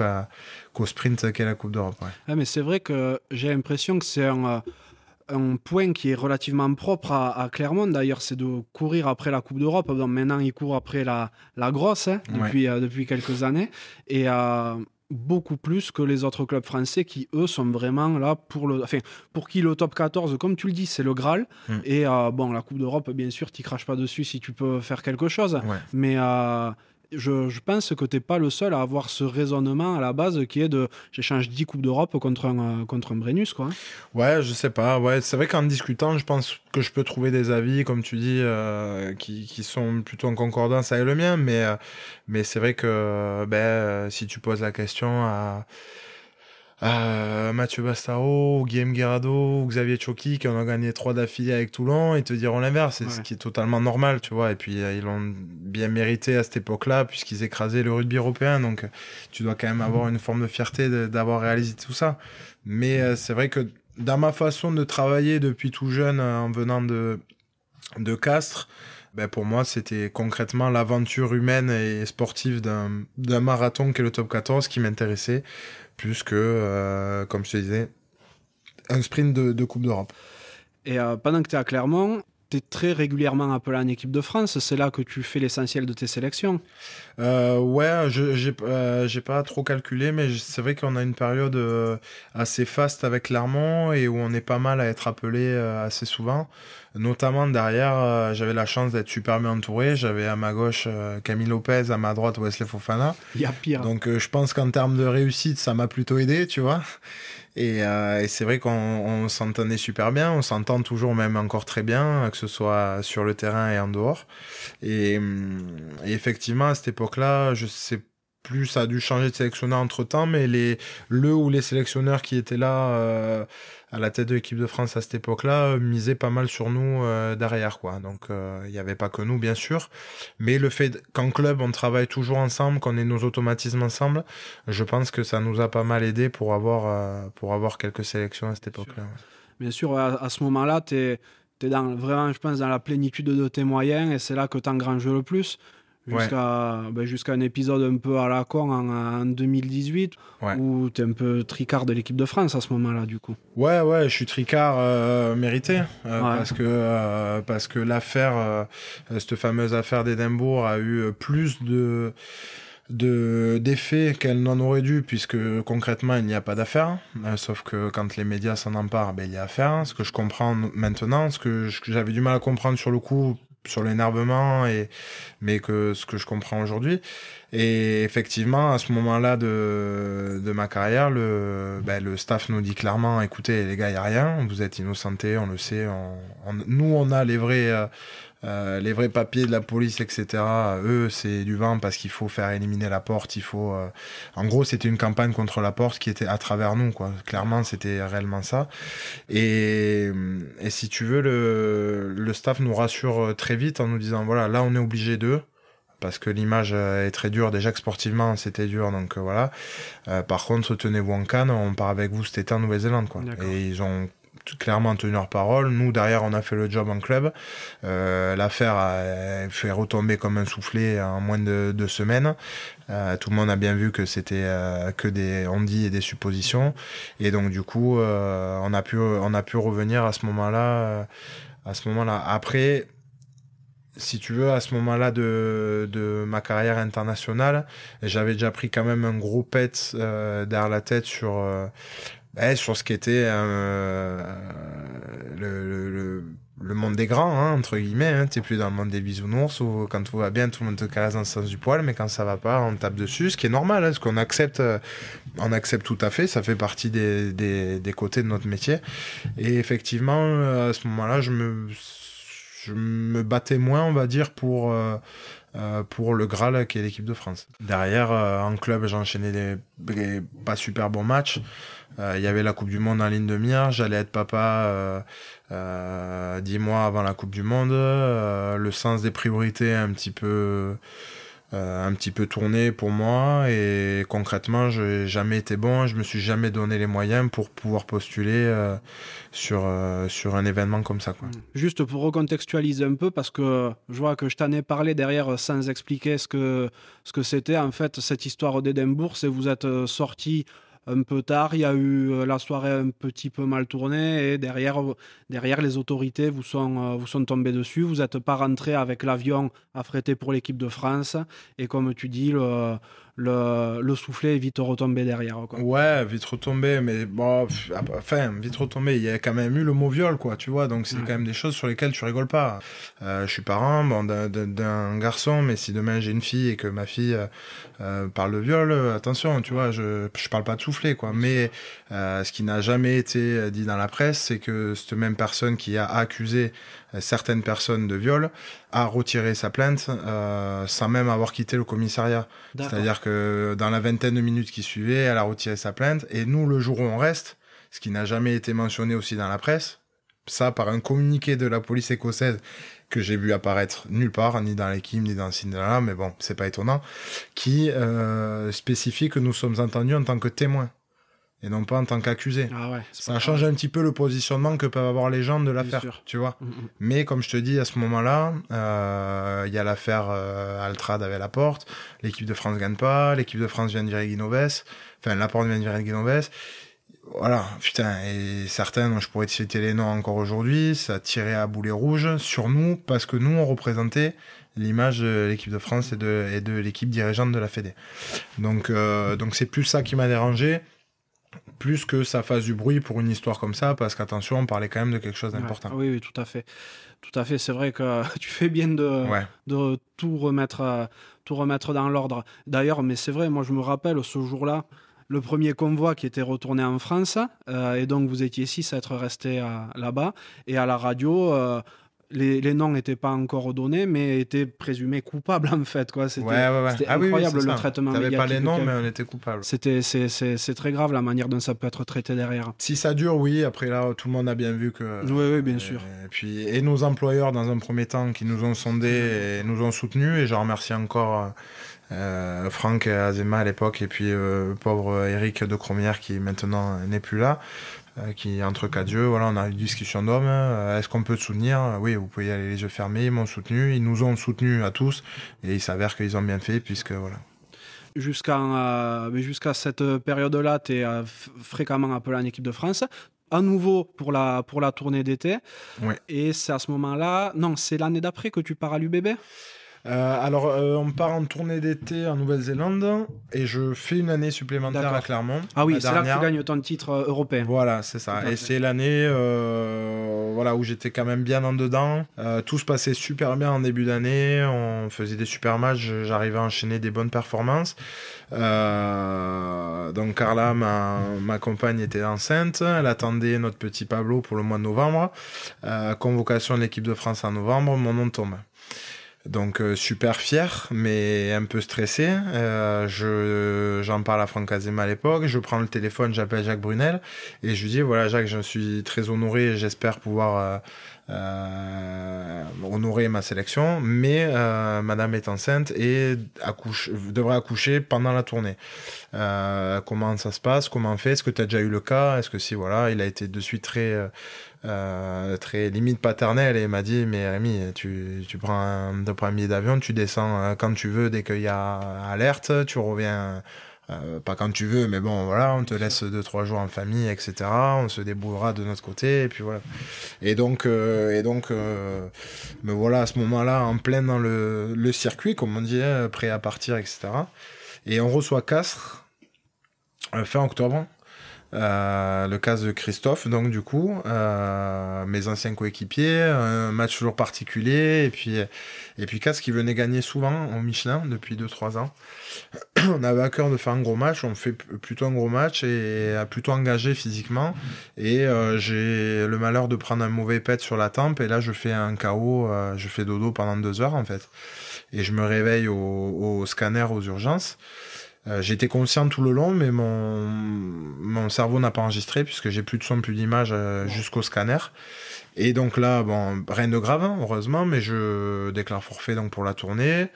qu'au sprint qu'est la Coupe d'Europe. Ouais. Ah, mais c'est vrai que j'ai l'impression que c'est un, euh, un, point qui est relativement propre à, à Clermont, d'ailleurs, c'est de courir après la Coupe d'Europe. Maintenant, il court après la, la grosse hein, depuis, depuis quelques années. Et beaucoup plus que les autres clubs français qui, eux, sont vraiment là pour le. Enfin, pour qui le top 14, comme tu le dis, c'est le Graal. Mm. Et euh, bon, la Coupe d'Europe, bien sûr, tu craches pas dessus si tu peux faire quelque chose. Mais. Je, pense que tu n'es pas le seul à avoir ce raisonnement à la base qui est de j'échange 10 Coupes d'Europe contre un, euh, contre un Brennus. Quoi. Ouais, je sais pas. Ouais, c'est vrai qu'en discutant, je pense que je peux trouver des avis, comme tu dis, euh, qui, qui, sont plutôt en concordance avec le mien. Mais, euh, mais c'est vrai que ben, si tu poses la question à euh, Mathieu Bastaro, Guillaume Guerrado, Xavier Choki qui en ont gagné trois d'affilée avec Toulon, ils te diront l'inverse, c'est ce qui est totalement normal, tu vois. Et puis euh, ils l'ont bien mérité à cette époque-là puisqu'ils écrasaient le rugby européen, donc tu dois quand même avoir une forme de fierté d'avoir réalisé tout ça. Mais euh, c'est vrai que dans ma façon de travailler depuis tout jeune en venant de de Castres, ben pour moi, c'était concrètement l'aventure humaine et sportive d'un marathon qui est le top 14 qui m'intéressait plus que, euh, comme je te disais, un sprint de, Coupe d'Europe. Et euh, pendant que tu es à Clermont, es très régulièrement appelé en équipe de France. C'est là que tu fais l'essentiel de tes sélections. Euh, ouais, je j'ai euh, pas trop calculé, mais c'est vrai qu'on a une période euh, assez faste avec Clermont et où on est pas mal à être appelé euh, assez souvent. Notamment derrière, j'avais la chance d'être super bien entouré. J'avais à ma gauche Camille Lopez, à ma droite Wesley Fofana. Il y a pire. Donc je pense qu'en termes de réussite, ça m'a plutôt aidé, tu vois. Et, euh, et c'est vrai qu'on s'entendait super bien, on s'entend toujours même encore très bien, que ce soit sur le terrain et en dehors. Et, et effectivement, à cette époque-là, je sais plus, ça a dû changer de sélectionneur entre temps, mais les, le ou les sélectionneurs qui étaient là, euh, à la tête de l'équipe de France à cette époque-là euh, misait pas mal sur nous euh, derrière quoi. Donc il n'y avait pas que nous bien sûr, mais le fait qu'en club on travaille toujours ensemble, qu'on ait nos automatismes ensemble, je pense que ça nous a pas mal aidé pour avoir pour avoir quelques sélections à cette époque-là. Bien sûr, à, ce moment-là, tu es, es, dans, vraiment, je pense, dans la plénitude de tes moyens et c'est là que tu engranges le plus jusqu'à ben, jusqu'à un épisode un peu à la con en, 2018 où tu es un peu tricard de l'équipe de France à ce moment-là du coup. Ouais ouais, je suis tricard euh, mérité euh, parce que euh, parce que l'affaire cette fameuse affaire d'Édimbourg a eu plus de de d'effets qu'elle n'en aurait dû puisque concrètement il n'y a pas d'affaire. Sauf que quand les médias s'en emparent ben il y a affaire. Ce que je comprends maintenant ce que j'avais du mal à comprendre sur le coup sur l'énervement et mais que ce que je comprends aujourd'hui. Et effectivement à ce moment-là de, de ma carrière le ben, le staff nous dit clairement écoutez les gars il y a rien vous êtes innocentés on le sait on, nous on a les vrais euh, euh, les vrais papiers de la police, etc. Eux, c'est du vent parce qu'il faut faire éliminer la porte. Il faut, euh, en gros, c'était une campagne contre la porte qui était à travers nous, quoi. Clairement, c'était réellement ça. Et, et si tu veux, le, le staff nous rassure très vite en nous disant voilà, là, on est obligé d'eux parce que l'image est très dure. Déjà que sportivement, c'était dur, donc voilà. Euh, par contre, tenez-vous en canne, on part avec vous cet été en Nouvelle-Zélande, quoi. Et ils ont clairement tenu leur parole. Nous, derrière, on a fait le job en club. Euh, L'affaire a fait retomber comme un soufflet en moins de deux semaines. Euh, tout le monde a bien vu que c'était euh, que des on dit et des suppositions. Et donc, du coup, euh, on, a pu, on a pu revenir à ce moment-là. euh, à ce moment-là. Après, si tu veux, à ce moment-là de, de ma carrière internationale, j'avais déjà pris quand même un gros pet euh, derrière la tête sur, euh, ben, sur ce qu'était euh, le, le, le, monde des grands, hein, entre guillemets. Hein. T'es plus dans le monde des bisounours où quand tout va bien, tout le monde te caresse dans le sens du poil, mais quand ça va pas, on tape dessus, ce qui est normal, hein, ce qu'on accepte, euh, on accepte tout à fait, ça fait partie des, des, des côtés de notre métier. Et effectivement, euh, à ce moment-là, je me je me battais moins, on va dire, pour, pour le Graal qui est l'équipe de France. Derrière, en club, j'enchaînais des, des pas super bons matchs. Euh, Il y avait la Coupe du Monde en ligne de mire. J'allais être papa euh, euh, dix mois avant la Coupe du Monde. Le sens des priorités un petit peu un petit peu tourné pour moi et concrètement je n'ai jamais été bon je me suis jamais donné les moyens pour pouvoir postuler sur, sur un événement comme ça quoi. Juste pour recontextualiser un peu, parce que je vois que je t'en ai parlé derrière sans expliquer ce que ce que c'était en fait cette histoire d'Édimbourg, c'est vous êtes sorti un peu tard, il y a eu euh, la soirée un petit peu mal tournée et derrière, euh, derrière les autorités vous sont, euh, vous sont tombées dessus. Vous n'êtes pas rentré avec l'avion affrété pour l'équipe de France et comme tu dis, le, le, le soufflet est vite retombé derrière. Quoi. Ouais, vite retombé, mais bon, pff, ah, enfin, vite retombé. Il y a quand même eu le mot viol, quoi, tu vois. Donc c'est Ouais. quand même des choses sur lesquelles tu rigoles pas. Euh, je suis parent, bon, d'un- garçon, mais si demain j'ai une fille et que ma fille euh, euh, parle de viol, attention, tu vois, je je parle pas de souffler, quoi. Mais euh, ce qui n'a jamais été dit dans la presse, c'est que cette même personne qui a accusé certaines personnes de viol a retiré sa plainte euh, sans même avoir quitté le commissariat. C'est-à-dire que dans la vingtaine de minutes qui suivaient, elle a retiré sa plainte. Et nous, le jour où on reste, ce qui n'a jamais été mentionné aussi dans la presse, ça par un communiqué de la police écossaise que j'ai vu apparaître nulle part, ni dans l'équipe, ni dans le cinéma, mais bon, c'est pas étonnant, qui euh, spécifie que nous sommes entendus en tant que témoins et non pas en tant qu'accusés. Ah ouais, Ça change un petit peu le positionnement que peuvent avoir les gens de l'affaire, tu vois. Mm, mm. Mais comme je te dis, à ce moment-là, euh, il y a l'affaire euh, Altrad avec la porte, l'équipe de France gagne pas, l'équipe de France vient de virer Guinoves, enfin la porte vient de virer Guinoves. Voilà, putain, et certains, dont je pourrais te citer les noms encore aujourd'hui, ça tirait à boulet rouge sur nous, parce que nous, on représentait l'image de l'équipe de France et de, et de l'équipe dirigeante de la Fédé. Donc, euh, donc c'est plus ça qui m'a dérangé, plus que ça fasse du bruit pour une histoire comme ça, parce qu'attention, on parlait quand même de quelque chose d'important. Ouais, oui, oui, tout à fait. Tout à fait. C'est vrai que tu fais bien de, Ouais. de tout remettre, euh, tout remettre dans l'ordre. D'ailleurs, mais c'est vrai, moi je me rappelle ce jour-là, le premier convoi qui était retourné en France, euh, et donc vous étiez six à être restés euh, là-bas, et à la radio. euh, les, les noms n'étaient pas encore donnés, mais étaient présumés coupables en fait. Quoi. C'était, Ouais, ouais, ouais. c'était Ah oui, oui, incroyable le ça. traitement T'avais pas les noms, mais on était coupable. C'était, c'est, c'est, c'est très grave la manière dont ça peut être traité derrière. Si ça dure, oui. Après là, tout le monde a bien vu que. Oui, oui, bien sûr. Et puis, et nos employeurs, dans un premier temps, qui nous ont sondés et nous ont soutenus, et je remercie encore euh, Franck Azema à l'époque, et puis euh, pauvre Eric de Cromière qui maintenant n'est plus là, euh, qui entre quatre yeux, voilà, on a eu une discussion d'hommes. euh, Est-ce qu'on peut te soutenir? Oui, vous pouvez y aller les yeux fermés. Ils m'ont soutenu, ils nous ont soutenus à tous, et il s'avère qu'ils ont bien fait, puisque voilà. jusqu'à euh, cette période-là, tu es fréquemment appelé en équipe de France. À nouveau pour la, pour la tournée d'été. Et c'est à ce moment-là. Non, c'est l'année d'après que tu pars à l'UBB Euh, alors, euh, on part en tournée d'été en Nouvelle-Zélande et je fais une année supplémentaire à Clermont. Ah oui, c'est là que tu gagnes ton titre euh, européen. Voilà, c'est ça. Tout Et c'est l'année euh, voilà, où j'étais quand même bien en dedans. Euh, tout se passait super bien en début d'année. On faisait des super matchs. J'arrivais à enchaîner des bonnes performances. Euh, donc Carla, ma, ma compagne, était enceinte. Elle attendait notre petit Pablo pour le mois de novembre. Euh, convocation de l'équipe de France en novembre. Mon nom tombe. Donc euh, super fier, mais un peu stressé. Euh, je j'en parle à Franck Azema à l'époque. Je prends le téléphone, j'appelle Jacques Brunel et je lui dis voilà Jacques, je suis très honoré. J'espère pouvoir euh, honorer ma sélection, mais Madame est enceinte et accouche, devrait accoucher pendant la tournée. Comment ça se passe? Comment on fait? Est-ce que tu as déjà eu le cas? Est-ce que si voilà, il a été de suite très euh, très limite paternelle et m'a dit mais Rémi tu, tu prends un, tu billet d'avion tu descends quand tu veux dès qu'il y a alerte tu reviens euh, pas quand tu veux, mais bon, voilà, on te laisse deux trois jours en famille, etc. On se débrouillera de notre côté, et puis voilà. Et donc, euh, et donc, euh, me voilà à ce moment-là en plein dans le, le circuit, comme on dit, hein, prêt à partir, etc. Et on reçoit Castres fin octobre. Euh, le cas de Christophe, donc du coup, euh, mes anciens coéquipiers, un match toujours particulier, et puis, et puis qui venait gagner souvent au Michelin depuis 2-3 ans. on avait à cœur de faire un gros match, on fait plutôt un gros match et plutôt engagé physiquement. Et euh, j'ai le malheur de prendre un mauvais pet sur la tempe, et là je fais un KO, je fais dodo pendant deux heures en fait. Et je me réveille au scanner aux urgences. Euh, J'étais conscient tout le long, mais mon, mon cerveau n'a pas enregistré puisque j'ai plus de son, plus d'image euh, jusqu'au scanner. Et donc là, bon, rien de grave, hein, heureusement, mais je déclare forfait donc pour la tournée,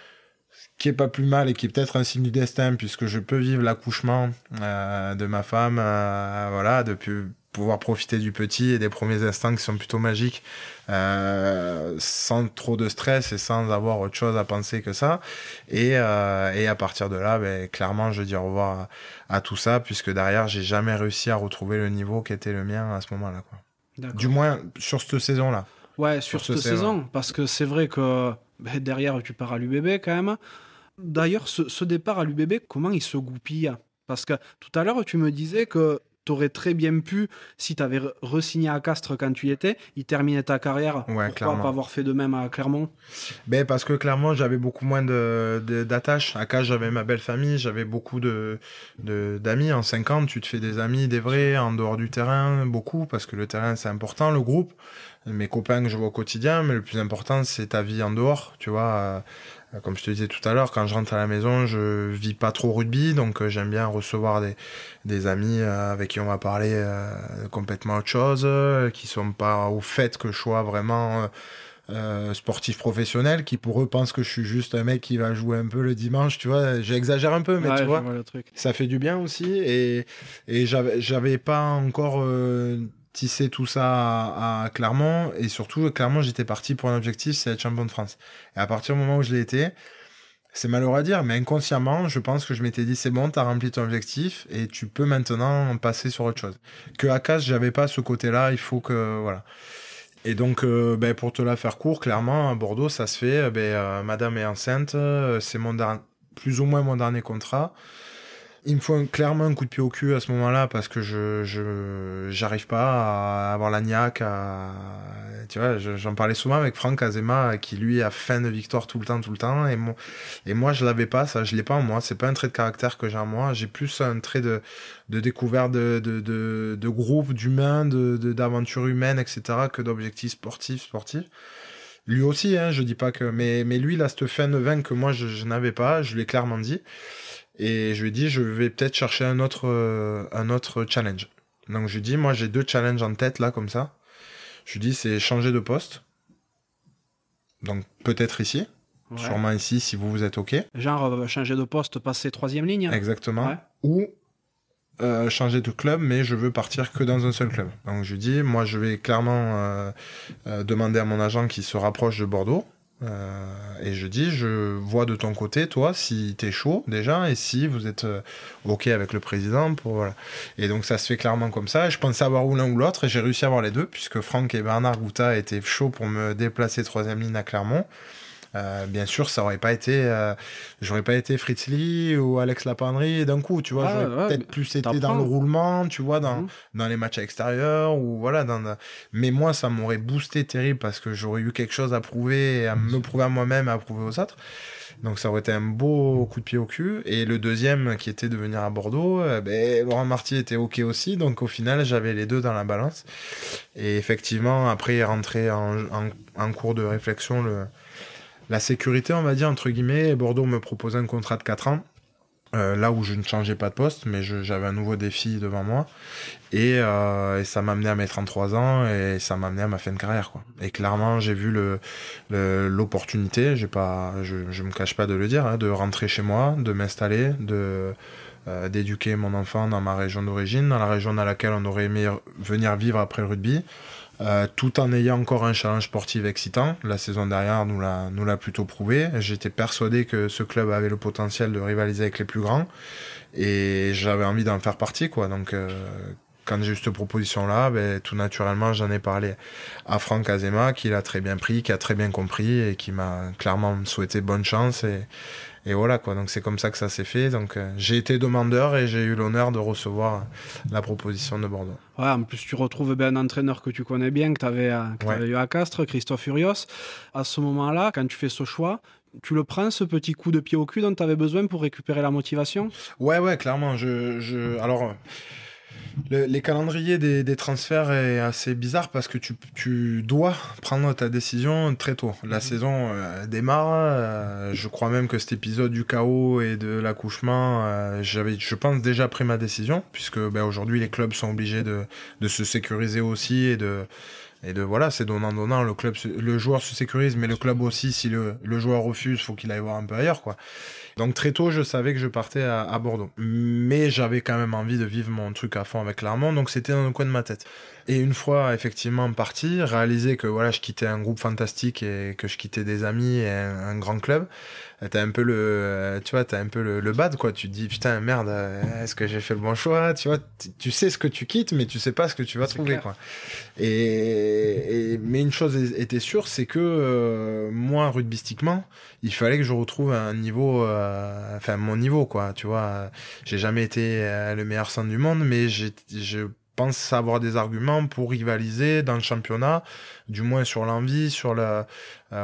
ce qui est pas plus mal et qui est peut-être un signe du destin puisque je peux vivre l'accouchement euh, de ma femme, voilà, depuis pouvoir profiter du petit et des premiers instants qui sont plutôt magiques euh, sans trop de stress et sans avoir autre chose à penser que ça. Et, euh, et à partir de là ben, clairement je dis au revoir à, à tout ça puisque derrière j'ai jamais réussi à retrouver le niveau qui était le mien à ce moment là quoi du moins sur cette saison là ouais sur, sur cette saison. saison parce que c'est vrai que ben, derrière tu pars à l'UBB quand même. D'ailleurs ce, ce départ à l'UBB comment il se goupille parce que tout à l'heure tu me disais que t'aurais très bien pu, si t'avais re-signé à Castres quand tu y étais, y terminer ta carrière. Ouais, Pourquoi clairement. pas avoir fait de même à Clermont? Ben parce que clairement j'avais beaucoup moins de de- d'attaches. À Castres j'avais ma belle famille, j'avais beaucoup de de- d'amis. En 50 tu te fais des amis, des vrais, en dehors du terrain, beaucoup parce que le terrain c'est important, le groupe, mes copains que je vois au quotidien, mais le plus important c'est ta vie en dehors, tu vois. Euh, comme je te disais tout à l'heure, quand je rentre à la maison, je vis pas trop rugby, donc euh, j'aime bien recevoir des, des amis euh, avec qui on va parler euh, complètement autre chose, qui sont pas au fait que je sois vraiment euh, euh, sportif professionnel, qui pour eux pensent que je suis juste un mec qui va jouer un peu le dimanche, tu vois. J'exagère un peu, mais Ouais, tu vois, vois le truc. ça fait du bien aussi. Et, et j'avais j'avais pas encore euh, tissé tout ça à, Clermont. Et surtout, Clermont, j'étais parti pour un objectif, c'est être champion de France. Et à partir du moment où je l'ai été, c'est malheureux à dire, mais inconsciemment, je pense que je m'étais dit, c'est bon, t'as rempli ton objectif et tu peux maintenant passer sur autre chose. Que à Casse, j'avais pas ce côté-là, il faut que, voilà. Et donc, euh, ben, pour te la faire court, clairement, à Bordeaux, ça se fait. Ben, euh, Madame est enceinte, euh, c'est mon dernier, plus ou moins mon dernier contrat. Il me faut clairement un coup de pied au cul à ce moment-là parce que je je j'arrive pas à avoir la niaque. À, tu vois, je- j'en parlais souvent avec Franck Azema qui lui a faim de victoire tout le temps, tout le temps. Et moi, je l'avais pas, ça, je l'ai pas en moi. C'est pas un trait de caractère que j'ai en moi. J'ai plus un trait de de découverte de de de, de groupe, d'humain, de d'aventure humaine, etc. que d'objectifs sportifs, sportifs. Lui aussi, hein, je dis pas que, mais mais lui, il a cette faim de vin que moi je, je n'avais pas. Je lui ai clairement dit. Et je lui ai dit, je vais peut-être chercher un autre, euh, un autre challenge. Donc je lui ai dit, moi j'ai deux challenges en tête là, comme ça. Je lui ai dit, c'est changer de poste. Donc peut-être ici, Ouais. sûrement ici si vous vous êtes OK. Genre euh, changer de poste, passer troisième ligne. Exactement. Ouais. Ou euh, changer de club, mais je veux partir que dans un seul club. Donc je lui dis, moi je vais clairement euh, demander à mon agent qui se rapproche de Bordeaux. Euh, et je dis, je vois de ton côté, toi, si t'es chaud déjà, et si vous êtes euh, ok avec le président pour voilà. Et donc ça se fait clairement comme ça. Je pensais avoir ou l'un ou l'autre, et j'ai réussi à avoir les deux, puisque Franck et Bernard Gouta étaient chauds pour me déplacer troisième ligne à Clermont. Euh, bien sûr, ça aurait pas été, euh, j'aurais pas été Fritz Lee ou Alex Lapendry d'un coup, tu vois. Ouais, j'aurais ouais, peut-être plus été dans le roulement, tu vois, dans, Mhm. dans les matchs à l'extérieur ou voilà. Dans, mais moi, ça m'aurait boosté terrible parce que j'aurais eu quelque chose à prouver, et à me prouver à moi-même, à prouver aux autres. Donc ça aurait été un beau coup de pied au cul. Et le deuxième, qui était de venir à Bordeaux, euh, ben, Laurent Marty était ok aussi. Donc au final, j'avais les deux dans la balance. Et effectivement, après est rentré en, en, en cours de réflexion le, la sécurité, on va dire, entre guillemets. Et Bordeaux me propose un contrat de 4 ans. Euh, là où je ne changeais pas de poste, mais j'avais un nouveau défi devant moi. Et, euh, ça m'a amené à mes 33 ans et ça m'a amené à ma fin de carrière. Et clairement, j'ai vu l'opportunité, je ne me cache pas de le dire, hein, de rentrer chez moi, de m'installer, de euh, d'éduquer mon enfant dans ma région d'origine, dans la région dans laquelle on aurait aimé venir vivre après le rugby. Euh, tout en ayant encore un challenge sportif excitant. La saison dernière nous l'a, nous l'a plutôt prouvé. J'étais persuadé que ce club avait le potentiel de rivaliser avec les plus grands et j'avais envie d'en faire partie. Quoi. Donc, euh, quand j'ai eu cette proposition-là, ben, tout naturellement, j'en ai parlé à Franck Azema, qui l'a très bien pris, qui a très bien compris et qui m'a clairement souhaité bonne chance. Et, et voilà quoi. Donc c'est comme ça que ça s'est fait. Donc euh, j'ai été demandeur et j'ai eu l'honneur de recevoir la proposition de Bordeaux. Ouais en plus tu retrouves bien un entraîneur que tu connais bien que tu avais, euh, eu à Castres Christophe Furios à ce moment là quand tu fais ce choix tu le prends, ce petit coup de pied au cul dont tu avais besoin pour récupérer la motivation? Ouais, ouais, clairement. Je, je... Alors, les calendriers des, transferts est assez bizarre parce que tu, dois prendre ta décision très tôt. La mhm. saison euh, démarre. Euh, je crois même que cet épisode du chaos et de l'accouchement, euh, j'avais, je pense, déjà pris ma décision puisque ben, aujourd'hui les clubs sont obligés de, se sécuriser aussi et de et de voilà, c'est donnant donnant. Le club, le joueur se sécurise, mais le club aussi, si le, le joueur refuse, faut qu'il aille voir un peu ailleurs, quoi. Donc très tôt, je savais que je partais à, Bordeaux. Mais j'avais quand même envie de vivre mon truc à fond avec Clermont, donc c'était dans le coin de ma tête. Et une fois effectivement parti, réaliser que voilà, je quittais un groupe fantastique et que je quittais des amis et un grand club, t'as un peu le tu vois t'as un peu le, bad quoi. Tu te dis putain merde est-ce que j'ai fait le bon choix? Tu vois tu sais ce que tu quittes mais tu sais pas ce que tu vas trouver quoi. Et, mais une chose était sûre c'est que euh, moi rugbystiquement il fallait que je retrouve un niveau euh, enfin mon niveau quoi tu vois. J'ai jamais été euh, le meilleur centre du monde mais j'ai je pense avoir des arguments pour rivaliser dans le championnat, du moins sur l'envie, sur la, euh,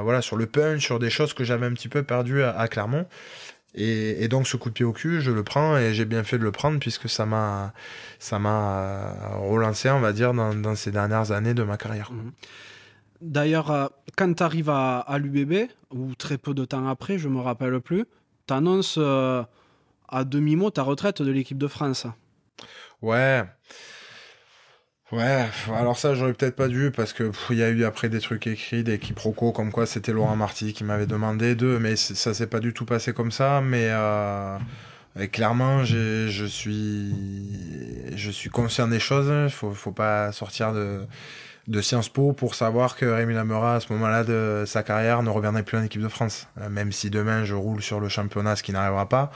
voilà, sur le punch, sur des choses que j'avais un petit peu perdues à, Clermont. Et, donc ce coup de pied au cul, je le prends et j'ai bien fait de le prendre puisque ça m'a, ça m'a euh, relancé, on va dire, dans, ces dernières années de ma carrière. Mhm. D'ailleurs, euh, quand tu arrives à, l'UBB, ou très peu de temps après, je me rappelle plus, tu annonces à demi-mot ta retraite de l'équipe de France. Ouais. Ouais, alors ça j'aurais peut-être pas dû parce que il y a eu après des trucs écrits, des quiproquos comme quoi c'était Laurent Marty qui m'avait demandé de, mais ça s'est pas du tout passé comme ça. Mais euh, clairement, je suis je suis conscient des choses. Faut faut pas sortir de de Sciences Po pour savoir que Rémi Lamera, à ce moment-là de sa carrière, ne reviendrait plus en équipe de France. Euh, même si demain je roule sur le championnat, ce qui n'arrivera pas.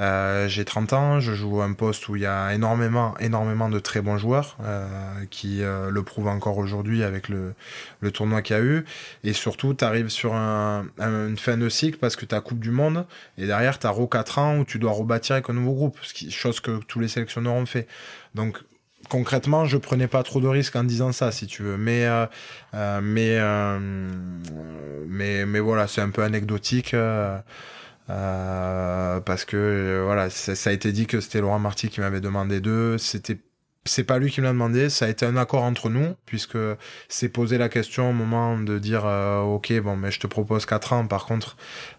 Euh, j'ai 30 ans, je joue un poste où il y a énormément, énormément de très bons joueurs euh, qui le prouvent encore aujourd'hui avec le, le tournoi qu'il y a eu. Et surtout, tu sur un, une fin de cycle parce que tu Coupe du Monde et derrière, tu as 4 ans où tu dois rebâtir avec un nouveau groupe, chose que tous les sélectionneurs ont fait. Donc, concrètement, je prenais pas trop de risques en disant ça, si tu veux. Mais, euh, euh, mais, euh, mais, mais voilà, c'est un peu anecdotique. parce que voilà, ça a été dit que c'était Laurent Marty qui m'avait demandé d'eux. C'était c'est pas lui qui me l'a demandé, ça a été un accord entre nous, puisque c'est posé la question au moment de dire euh, ok bon mais je te propose 4 ans par contre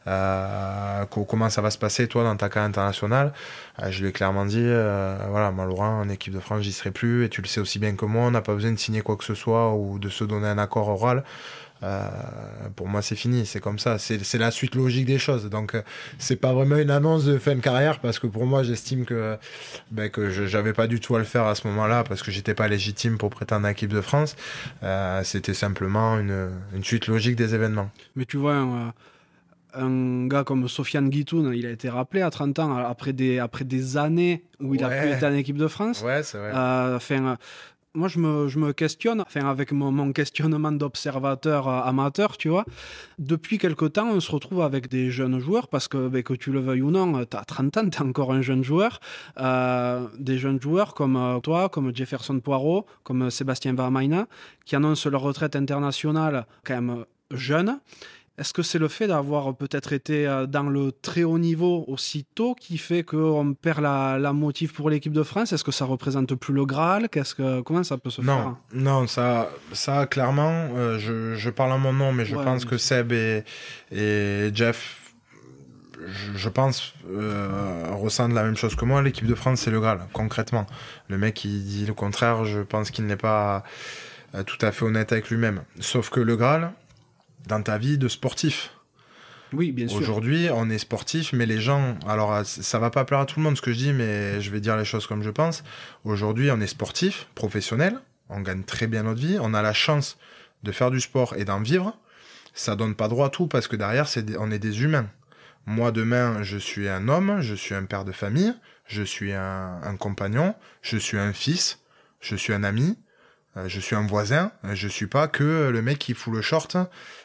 euh, comment ça va se passer toi dans ta carrière internationale? Euh, je lui ai clairement dit voilà moi Laurent en équipe de France j'y serai plus et tu le sais aussi bien que moi on n'a pas besoin de signer quoi que ce soit ou de se donner un accord oral euh, pour moi, c'est fini. C'est comme ça. C'est la suite logique des choses. Donc, euh, c'est pas vraiment une annonce de fin de carrière parce que pour moi, j'estime que, ben, que j'avais pas du tout à le faire à ce moment-là parce que j'étais pas légitime pour prétendre à l'équipe de France. Euh, C'était simplement une, une, suite logique des événements. Mais tu vois, un, un gars comme Sofiane Guitoun, il a été rappelé à 30 ans après des, après des années où il a pu être en équipe de France. Ouais, c'est vrai. Euh, moi, je me, je me, questionne, enfin, avec mon, questionnement d'observateur euh, amateur, tu vois. Depuis quelque temps, on se retrouve avec des jeunes joueurs, parce que, ben, que tu le veuilles ou non, tu as 30 ans, tu es encore un jeune joueur. Euh, des jeunes joueurs comme euh, toi, comme Jefferson Poirot, comme Sébastien Varmaina, qui annoncent leur retraite internationale quand même jeune. Est-ce que c'est le fait d'avoir peut-être été euh, dans le très haut niveau aussitôt qui fait qu'on perd la, la motive pour l'équipe de France? Est-ce que ça représente plus le Graal? Qu'est-ce que comment ça peut se faire? Non, ça, ça clairement, euh, je, je, parle à mon nom, mais je pense que Seb et, et Jeff je, pense, euh, ressent la même chose que moi. L'équipe de France, c'est le Graal, concrètement. Le mec qui dit le contraire, je pense qu'il n'est pas tout à fait honnête avec lui-même. Sauf que le Graal, dans ta vie de sportif, oui, bien sûr. Aujourd'hui, on est sportif, mais les gens, alors euh, ça va pas plaire à tout le monde ce que je dis, mais je vais dire les choses comme je pense. Aujourd'hui, on est sportif, professionnel, on gagne très bien notre vie, on a la chance de faire du sport et d'en vivre. Ça donne pas droit à tout parce que derrière, c'est on est des humains. Moi, demain, je suis un homme, je suis un père de famille, je suis un, un compagnon, je suis un fils, je suis un ami, je suis un voisin, euh, je suis pas que le mec qui fout le short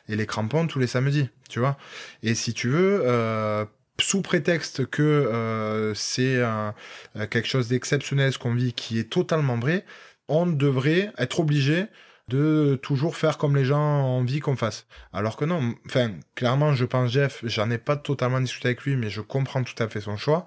et les crampons tous les samedis, tu vois. Et si tu veux, euh, sous prétexte que c'est quelque chose d'exceptionnel ce qu'on vit, qui est totalement vrai, on devrait être obligé de toujours faire comme les gens ont envie qu'on fasse. Alors que non, enfin, clairement, je pense Jeff, j'en ai pas totalement discuté avec lui, mais je comprends tout à fait son choix.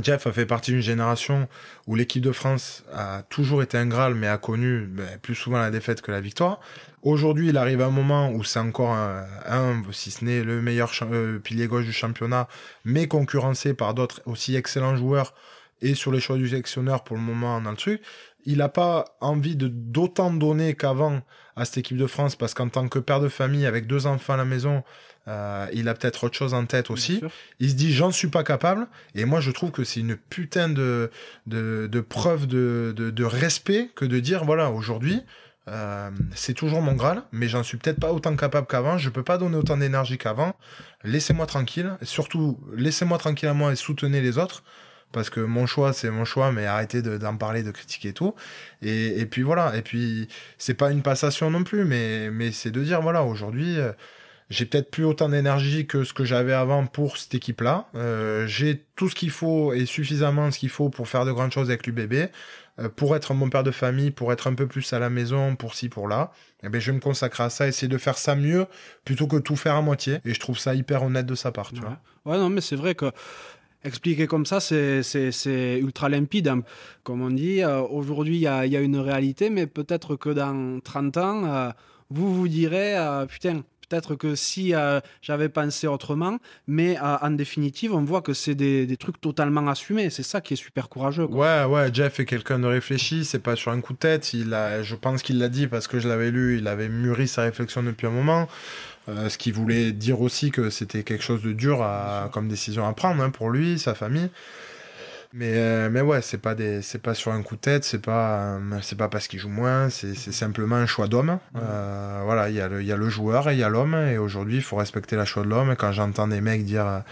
Jeff a fait partie d'une génération où l'équipe de France a toujours été un Graal, mais a connu ben, plus souvent la défaite que la victoire. Aujourd'hui, il arrive à un moment où c'est encore un, si ce n'est le meilleur euh, pilier gauche du championnat, mais concurrencé par d'autres aussi excellents joueurs et sur les choix du sélectionneur pour le moment dans le truc. Il n'a pas envie de d'autant donner qu'avant à cette équipe de France parce qu'en tant que père de famille avec deux enfants à la maison, euh, il a peut-être autre chose en tête aussi. Il se dit j'en suis pas capable. Et moi je trouve que c'est une putain de, de, de preuve de, de, de, respect que de dire voilà aujourd'hui euh, c'est toujours mon Graal, mais j'en suis peut-être pas autant capable qu'avant. Je peux pas donner autant d'énergie qu'avant. Laissez-moi tranquille. surtout laissez-moi tranquille à moi et soutenez les autres. Parce que mon choix, c'est mon choix, mais arrêtez d'en parler, de critiquer et tout. Et, et puis voilà. Et puis, c'est pas une passation non plus, mais, mais c'est de dire, voilà, aujourd'hui, euh, j'ai peut-être plus autant d'énergie que ce que j'avais avant pour cette équipe-là. Euh, j'ai tout ce qu'il faut et suffisamment ce qu'il faut pour faire de grandes choses avec l'UBB, euh, pour être mon père de famille, pour être un peu plus à la maison, pour ci, pour là. Et eh ben, je vais me consacrer à ça, essayer de faire ça mieux plutôt que tout faire à moitié. Et je trouve ça hyper honnête de sa part, tu vois. Ouais, non, mais c'est vrai que expliquer comme ça, c'est ultra limpide. Hein. Comme on dit, euh, aujourd'hui, il y a, une réalité, mais peut-être que dans 30 ans, euh, vous vous direz, putain, Peut-être que si euh, j'avais pensé autrement, mais euh, en définitive, on voit que c'est des, trucs totalement assumés. C'est ça qui est super courageux. Ouais, ouais, Jeff est quelqu'un de réfléchi, c'est pas sur un coup de tête. Je pense qu'il l'a dit parce que je l'avais lu, il avait mûri sa réflexion depuis un moment. Euh, ce qui voulait dire aussi que c'était quelque chose de dur à, comme décision à prendre hein, pour lui, sa famille. Mais, euh, mais ouais, c'est pas des, c'est pas sur un coup de tête, c'est pas, euh, c'est pas parce qu'il joue moins, c'est, c'est simplement un choix d'homme. Voilà, il y a le, il y a le joueur et il y a l'homme, et aujourd'hui, il faut respecter la choix de l'homme. Et quand j'entends des mecs dire,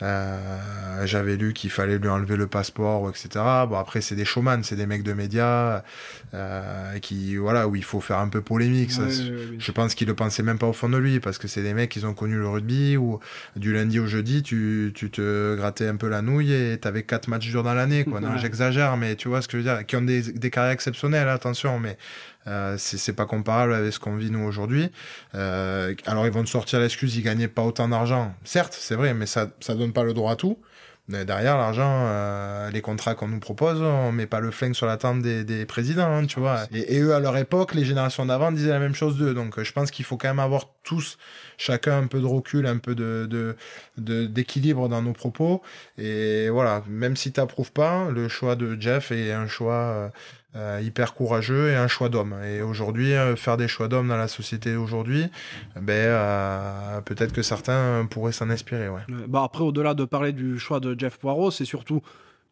j'avais lu qu'il fallait lui enlever le passeport, etc. Bon, après, c'est des showman, c'est des mecs de médias, euh, qui, voilà, où il faut faire un peu polémique. Ça, Je pense qu'il le pensait même pas au fond de lui, parce que c'est des mecs qui ont connu le rugby, où du lundi au jeudi, tu, tu te grattais un peu la nouille et t'avais quatre matchs durs dans l'année, quoi. Non, j'exagère, mais tu vois ce que je veux dire. Qui ont des, des carrières exceptionnelles, attention, mais euh, c'est pas comparable avec ce qu'on vit nous aujourd'hui. Euh, alors ils vont te sortir l'excuse, ils gagnaient pas autant d'argent. Certes, c'est vrai, mais ça, ça donne pas le droit à tout. Derrière l'argent, euh, les contrats qu'on nous propose, on met pas le flingue sur la tente des, des présidents, hein, tu vois. Et, eux, à leur époque, les générations d'avant disaient la même chose d'eux. Donc je pense qu'il faut quand même avoir tous chacun un peu de recul, un peu de, d'équilibre dans nos propos. Et voilà, même si tu n'approuves pas, le choix de Jeff est un choix euh, euh, hyper courageux et un choix d'homme. Et aujourd'hui, euh, faire des choix d'homme dans la société aujourd'hui, ben, peut-être que certains pourraient s'en inspirer. Ouais. Bah après, au-delà de parler du choix de Jeff Poirot, c'est surtout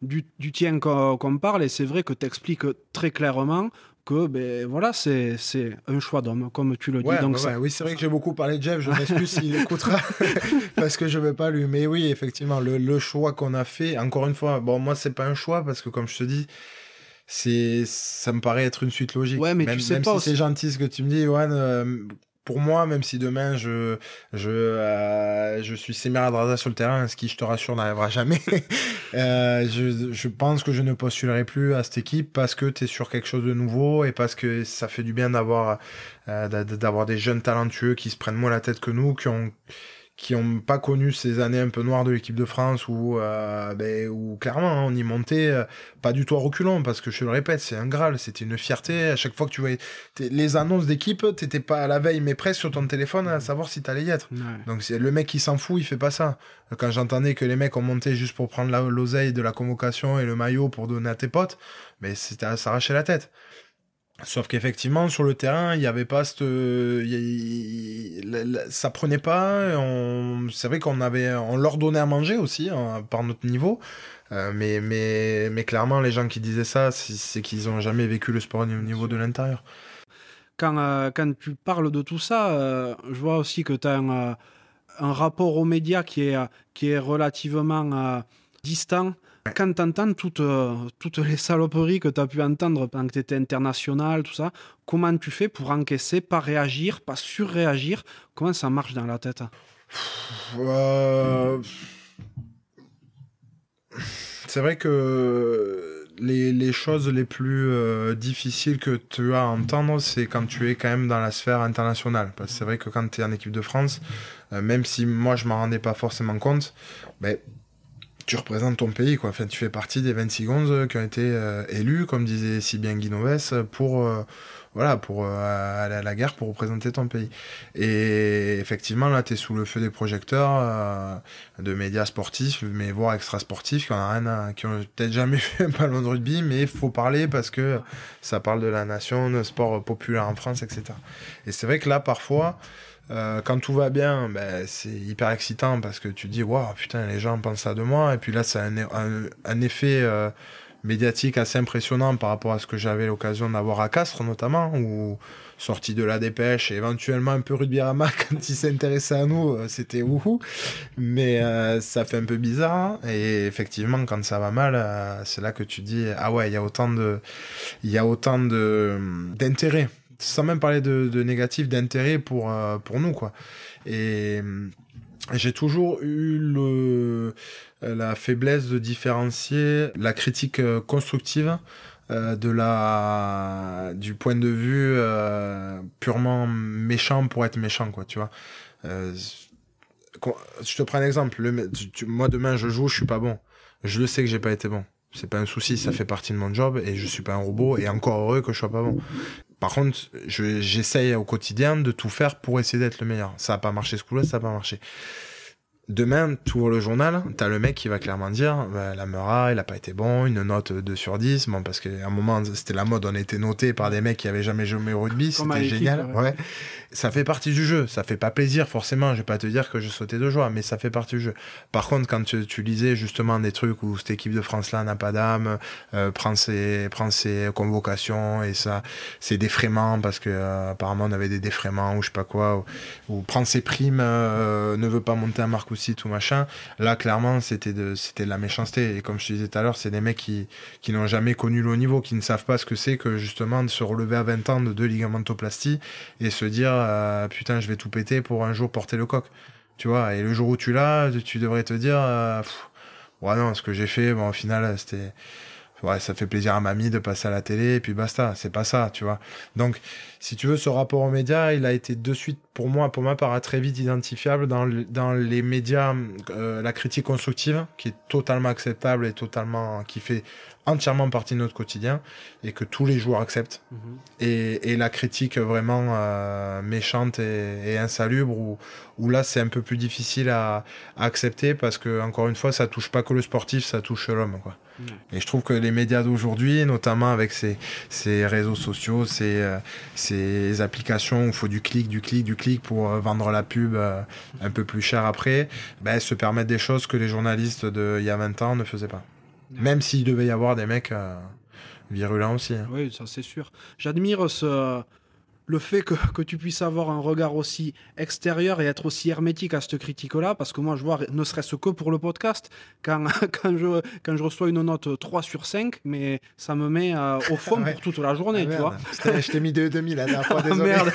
du, tien qu'on parle, et c'est vrai que tu expliques très clairement que ben voilà c'est un choix d'homme comme tu le dis donc oui c'est vrai que j'ai beaucoup parlé de Jeff je m'excuse s'il écoutera parce que je vais pas lui mais oui effectivement le, le choix qu'on a fait encore une fois bon moi c'est pas un choix parce que comme je te dis c'est ça me paraît être une suite logique. Ouais mais même, tu sais même pas si c'est gentil ce que tu me dis Johan euh, pour moi, même si demain je je euh, je suis Semiradraza sur le terrain, ce qui je te rassure n'arrivera jamais, euh, je, je pense que je ne postulerai plus à cette équipe parce que tu es sur quelque chose de nouveau et parce que ça fait du bien d'avoir euh, d'avoir des jeunes talentueux qui se prennent moins la tête que nous, qui ont qui ont pas connu ces années un peu noires de l'équipe de France où, euh, ben, où clairement hein, on y montait euh, pas du tout à reculons parce que je le répète c'est un graal c'était une fierté. À chaque fois que tu voyais les annonces d'équipe t'étais pas à la veille mais presque sur ton téléphone à savoir si t'allais y être. Donc c'est le mec qui s'en fout il fait pas ça. Quand j'entendais que les mecs ont monté juste pour prendre l'oseille de la convocation et le maillot pour donner à tes potes mais ben, c'était à s'arracher la tête Sauf qu'effectivement, sur le terrain, il n'y avait pas cette, ça prenait pas. C'est vrai qu'on avait, on leur donnait à manger aussi hein, par notre niveau, euh, mais mais mais clairement, les gens qui disaient ça, c'est qu'ils ont jamais vécu le sport au niveau de l'intérieur. Quand euh, quand tu parles de tout ça, euh, je vois aussi que tu as un, un, rapport aux médias qui est qui est relativement distant quand tu entends toutes, euh, toutes les saloperies que tu as pu entendre pendant que tu étais international, tout ça, comment tu fais pour encaisser, pas réagir, pas surréagir? Comment ça marche dans la tête? Euh, C'est vrai que les, les, choses les plus euh, difficiles que tu as à entendre, c'est quand tu es quand même dans la sphère internationale. C'est vrai que quand tu es en équipe de France, même si moi je m'en rendais pas forcément compte, ben, tu représentes ton pays, quoi. Enfin, tu fais partie des 26 gonzes qui ont été euh, élus, comme disait si bien Guinoves, pour, euh, voilà, pour euh, aller à la guerre, pour représenter ton pays. Et effectivement, là, tu es sous le feu des projecteurs de médias sportifs, mais voire extra-sportifs, qui ont, rien peut-être jamais fait un ballon de rugby, mais il faut parler parce que ça parle de la nation, de sport populaire en France, etc. Et c'est vrai que là, parfois, euh, quand tout va bien, ben, c'est hyper excitant parce que tu dis, waouh, putain, les gens pensent ça de moi. Et puis là, ça a un, effet euh, médiatique assez impressionnant par rapport à ce que j'avais l'occasion d'avoir à Castres, notamment, ou sorti de la dépêche et éventuellement un peu Rugby-Rama quand il s'intéressait à nous, euh, c'était wouhou. Mais ça fait un peu bizarre. Et effectivement, quand ça va mal, c'est là que tu dis, ah ouais, il y a autant de, il y a autant de, d'intérêt sans même parler de, de négatif, d'intérêt pour, euh, pour nous, quoi. Et j'ai toujours eu le, la faiblesse de différencier la critique euh, constructive euh, de la du point de vue purement méchant pour être méchant quoi tu vois. Je te prends un exemple. Le, moi demain je joue je suis pas bon. Je le sais que j'ai pas été bon. C'est pas un souci ça fait partie de mon job et je suis pas un robot et encore heureux que je sois pas bon par contre, j'essaye au quotidien de tout faire pour essayer d'être le meilleur. Ça n'a pas marché ce coup-là, ça n'a pas marché. Demain, tu ouvres le journal, t'as le mec qui va clairement dire bah, la Meura, il a pas été bon, une note 2 sur 10. Bon, parce qu'à un moment, c'était la mode, on était noté par des mecs qui avaient jamais joué au rugby, c'était génial. Ouais. Ça fait partie du jeu, ça fait pas plaisir forcément, je vais pas te dire que je sautais de joie, mais ça fait partie du jeu. Par contre, quand tu, lisais justement des trucs où cette équipe de France-là n'a pas d'âme, euh, prend, ses, prend ses convocations et ça, c'est défraiement parce que euh, apparemment on avait des défraiements ou je sais pas quoi, ou, prend ses primes, euh, ne veut pas monter un marque aussi, tout machin. Là, clairement, c'était de, c'était de la méchanceté. Et comme je te disais tout à l'heure, c'est des mecs qui, qui n'ont jamais connu le haut niveau, qui ne savent pas ce que c'est que justement de se relever à 20 ans de deux ligamentoplasties et se dire, euh, putain, je vais tout péter pour un jour porter le coq. Tu vois, et le jour où tu l'as, tu devrais te dire, euh, ouais, non, ce que j'ai fait, bon, au final, c'était, ouais, ça fait plaisir à mamie de passer à la télé, et puis basta, c'est pas ça, tu vois. Donc, si tu veux, ce rapport aux médias, il a été de suite, pour moi, pour ma part, très vite identifiable dans, dans les médias, euh, la critique constructive, qui est totalement acceptable et totalement, qui fait entièrement partie de notre quotidien et que tous les joueurs acceptent. Mhm. et, et, la critique vraiment euh, méchante et, et insalubre, où, où là c'est un peu plus difficile à, à, accepter parce que, encore une fois, ça touche pas que le sportif, ça touche l'homme. quoi. Et je trouve que les médias d'aujourd'hui, notamment avec ces, réseaux sociaux, ces, euh, applications où il faut du clic, du clic, du clic pour euh, vendre la pub euh, un peu plus cher après, ben, se permettent des choses que les journalistes d'il y a 20 ans ne faisaient pas. Même s'il devait y avoir des mecs virulents aussi. Hein. Oui, ça c'est sûr. J'admire ce le fait que, que, tu puisses avoir un regard aussi extérieur et être aussi hermétique à cette critique-là, parce que moi, je vois, ne serait-ce que pour le podcast, quand, quand, je, quand je reçois une note 3 sur 5, mais ça me met euh, au fond pour toute la journée, ah, tu vois. Je t'ai mis 2,5 la dernière fois, ah, désolé. merde.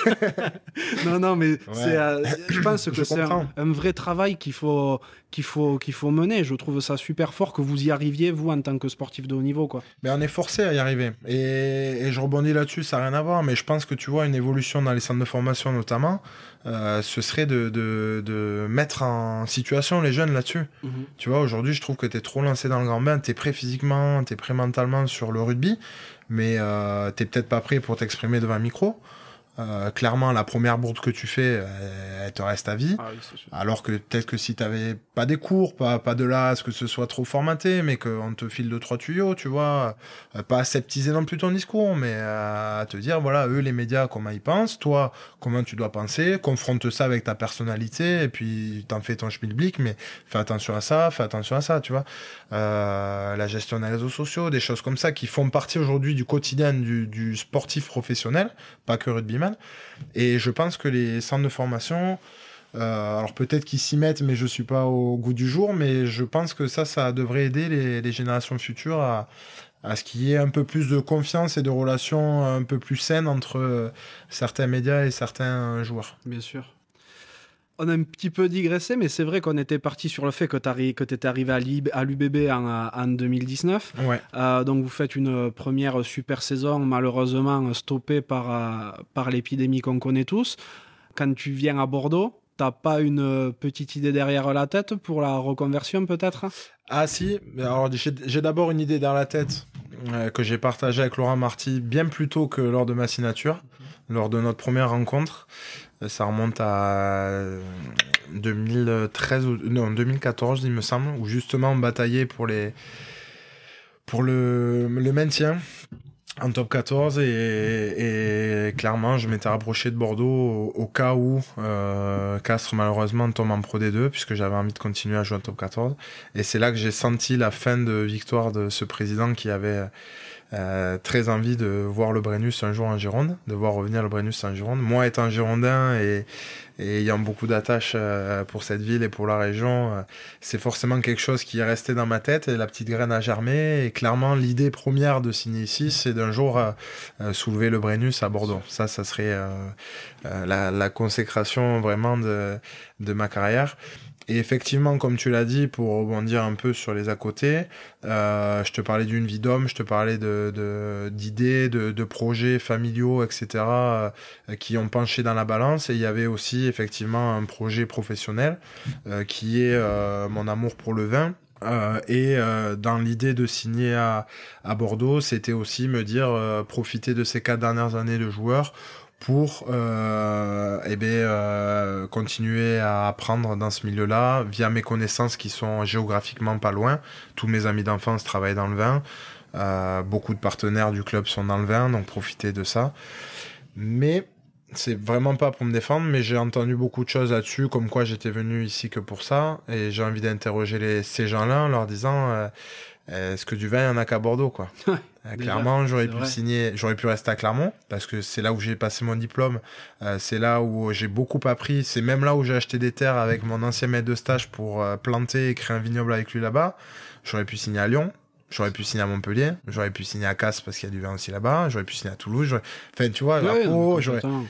non, non, mais euh, je pense que c'est un, vrai travail qu'il faut, qu'il faut, qu'il faut mener. Je trouve ça super fort que vous y arriviez, vous, en tant que sportif de haut niveau. Quoi. Mais on est forcé à y arriver. Et, je rebondis là-dessus, ça n'a rien à voir. Mais je pense que tu vois une évolution dans les centres de formation notamment, euh, ce serait de, de, mettre en situation les jeunes là-dessus. Mhm. Tu vois, aujourd'hui, je trouve que tu es trop lancé dans le grand bain. Tu es prêt physiquement, tu es prêt mentalement sur le rugby, mais euh, tu peut-être pas prêt pour t'exprimer devant un micro. Euh, clairement, la première bourde que tu fais, euh, elle te reste à vie. Ah Alors que peut-être que si tu n'avais pas des cours, pas, pas de là, ce que ce soit trop formaté, mais qu'on te file deux, trois tuyaux, tu vois, euh, pas aseptiser non plus ton discours, mais à te dire, voilà, eux, les médias, comment ils pensent, toi, comment tu dois penser, confronte ça avec ta personnalité, et puis t'en fais ton schmilblick, mais fais attention à ça, fais attention à ça, tu vois. la gestion des réseaux sociaux, des choses comme ça qui font partie aujourd'hui du quotidien du, du sportif professionnel, pas que rugbyman et je pense que les centres de formation, euh, alors peut-être qu'ils s'y mettent, mais je ne suis pas au goût du jour. Mais je pense que ça, ça devrait aider les, générations futures à, ce qu'il y ait un peu plus de confiance et de relations un peu plus saines entre euh, certains médias et certains joueurs. Bien sûr on a un petit peu digressé, mais c'est vrai qu'on était parti sur le fait que tu étais arrivé à l'UBB en, 2019. Euh, donc vous faites une première super saison, malheureusement stoppée par, euh, par l'épidémie qu'on connaît tous. Quand tu viens à Bordeaux, t'as pas une petite idée derrière la tête pour la reconversion peut-être? Ah si, alors j'ai d'abord une idée dans la tête euh, que j'ai partagée avec Laurent Marty bien plus tôt que lors de ma signature, lors de notre première rencontre. Ça remonte à 2013 ou non 2014 il me semble où justement on bataillait pour les pour le, le maintien en top 14 et, clairement je m'étais rapproché de Bordeaux au, cas où euh, Castres malheureusement tombe en Pro D2 puisque j'avais envie de continuer à jouer en top 14 et c'est là que j'ai senti la fin de victoire de ce président qui avait euh, très envie de voir le Brennus un jour en Gironde, de voir revenir le Brennus en Gironde. Moi, étant girondin et, ayant beaucoup d'attaches euh, pour cette ville et pour la région, euh, c'est forcément quelque chose qui est resté dans ma tête et la petite graine a germé. Et clairement, l'idée première de signer ici, c'est d'un jour soulever le Brennus à Bordeaux. Ça, ça serait la, la, consécration vraiment de, de ma carrière. Et effectivement, comme tu l'as dit, pour rebondir un peu sur les à côté, euh, je te parlais d'une vie d'homme, je te parlais d'idées, de, projets familiaux, etc., euh, qui ont penché dans la balance. Et il y avait aussi effectivement un projet professionnel euh, qui est mon amour pour le vin. et dans l'idée de signer à, à Bordeaux, c'était aussi me dire profiter de ces quatre dernières années de joueur pour euh, eh bien, euh, continuer à apprendre dans ce milieu-là via mes connaissances qui sont géographiquement pas loin. Tous mes amis d'enfance travaillent dans le vin. Euh, beaucoup de partenaires du club sont dans le vin, donc profitez de ça. Mais c'est vraiment pas pour me défendre, mais j'ai entendu beaucoup de choses là-dessus, comme quoi j'étais venu ici que pour ça, et j'ai envie d'interroger ces gens-là en leur disant euh, est-ce que du vin, il n'y en a qu'à Bordeaux, quoi. Euh, clairement, j'aurais pu signer, j'aurais pu rester à Clermont, parce que c'est là où j'ai passé mon diplôme, euh, c'est là où j'ai beaucoup appris, c'est même là où j'ai acheté des terres avec mon ancien maître de stage pour euh, planter et créer un vignoble avec lui là-bas. J'aurais pu signer à Lyon, J'aurais pu signer à Montpellier, j'aurais pu signer à Castres parce qu'il y a du vin aussi là-bas, j'aurais pu signer à Toulouse, enfin tu vois,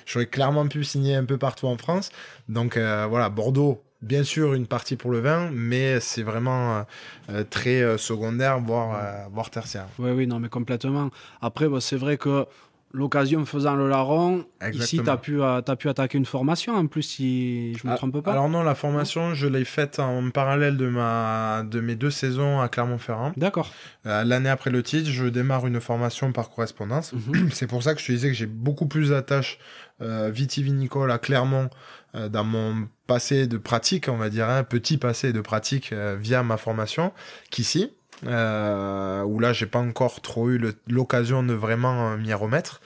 j'aurais clairement pu signer un peu partout en France. Donc voilà, Bordeaux, bien sûr une partie pour le vin, mais c'est vraiment euh, très euh, secondaire, voire, euh, voire tertiaire. Oui, oui, non, mais complètement. Après, bah, c'est vrai que l'occasion faisant le larron, ici, tu as, pu, as pu attaquer une formation en plus, si je ne me ah, trompe pas. Alors non, la formation, je l'ai faite en parallèle de, ma, de mes deux saisons à Clermont-Ferrand. D'accord. L'année après le titre, je démarre une formation par correspondance. Mhm. C'est pour ça que je te disais que j'ai beaucoup plus d'attaches vitivinicole à Clermont dans mon passé de pratique, on va dire, un petit passé de pratique euh, via ma formation qu'ici. Euh, où là j'ai pas encore trop eu l'occasion de vraiment euh, m'y remettre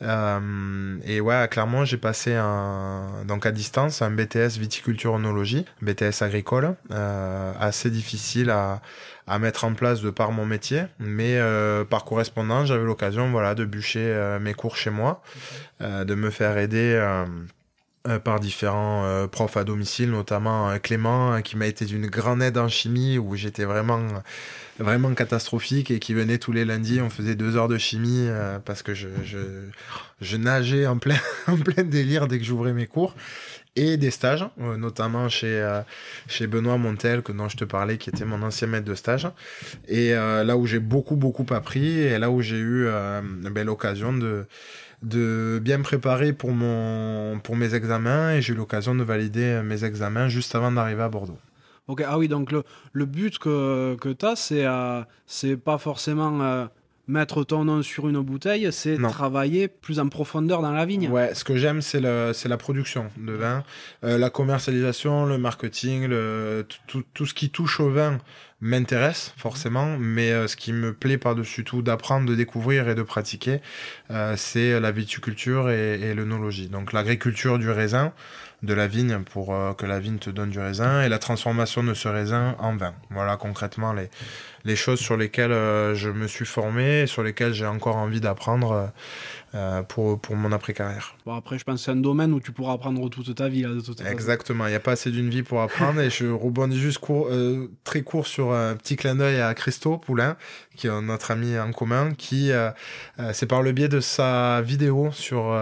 euh, et ouais clairement j'ai passé un donc à distance un BTS viticulture onologie BTS agricole euh, assez difficile à, à mettre en place de par mon métier mais euh, par correspondance j'avais l'occasion voilà de bûcher mes cours chez moi de me faire aider euh, par différents euh, profs à domicile, notamment euh, Clément, qui m'a été d'une grande aide en chimie, où j'étais vraiment vraiment catastrophique et qui venait tous les lundis. On faisait deux heures de chimie parce que je, je, je nageais en plein, en plein délire dès que j'ouvrais mes cours et des stages, notamment chez, chez Benoît Montel, que, dont je te parlais, qui était mon ancien maître de stage. Et là où j'ai beaucoup, beaucoup appris, et là où j'ai eu ben, l'occasion de, de bien préparer pour, mon, pour mes examens, et j'ai eu l'occasion de valider mes examens juste avant d'arriver à Bordeaux. Ok, ah oui, donc le, le but que, que tu as, c'est c'est pas forcément mettre ton nom sur une bouteille, c'est travailler plus en profondeur dans la vigne. Ouais, ce que j'aime, c'est la production de vin, euh, la commercialisation, le marketing, le, tout, tout, ce qui touche au vin m'intéresse forcément, mais euh, ce qui me plaît par-dessus tout d'apprendre, de découvrir et de pratiquer, euh, c'est la viticulture et, et l'œnologie. Donc l'agriculture du raisin, de la vigne pour que la vigne te donne du raisin et la transformation de ce raisin en vin. Voilà concrètement les, les choses sur lesquelles euh, je me suis formé et sur lesquelles j'ai encore envie d'apprendre euh, euh, pour, pour mon après-carrière. Bon, après, je pense que c'est un domaine où tu pourras apprendre toute ta vie. Là, de toute Exactement, il n'y a pas assez d'une vie pour apprendre. et je rebondis juste court, euh, très court sur un petit clin d'œil à Christo Poulain, qui est notre ami en commun, qui, euh, c'est par le biais de sa vidéo sur,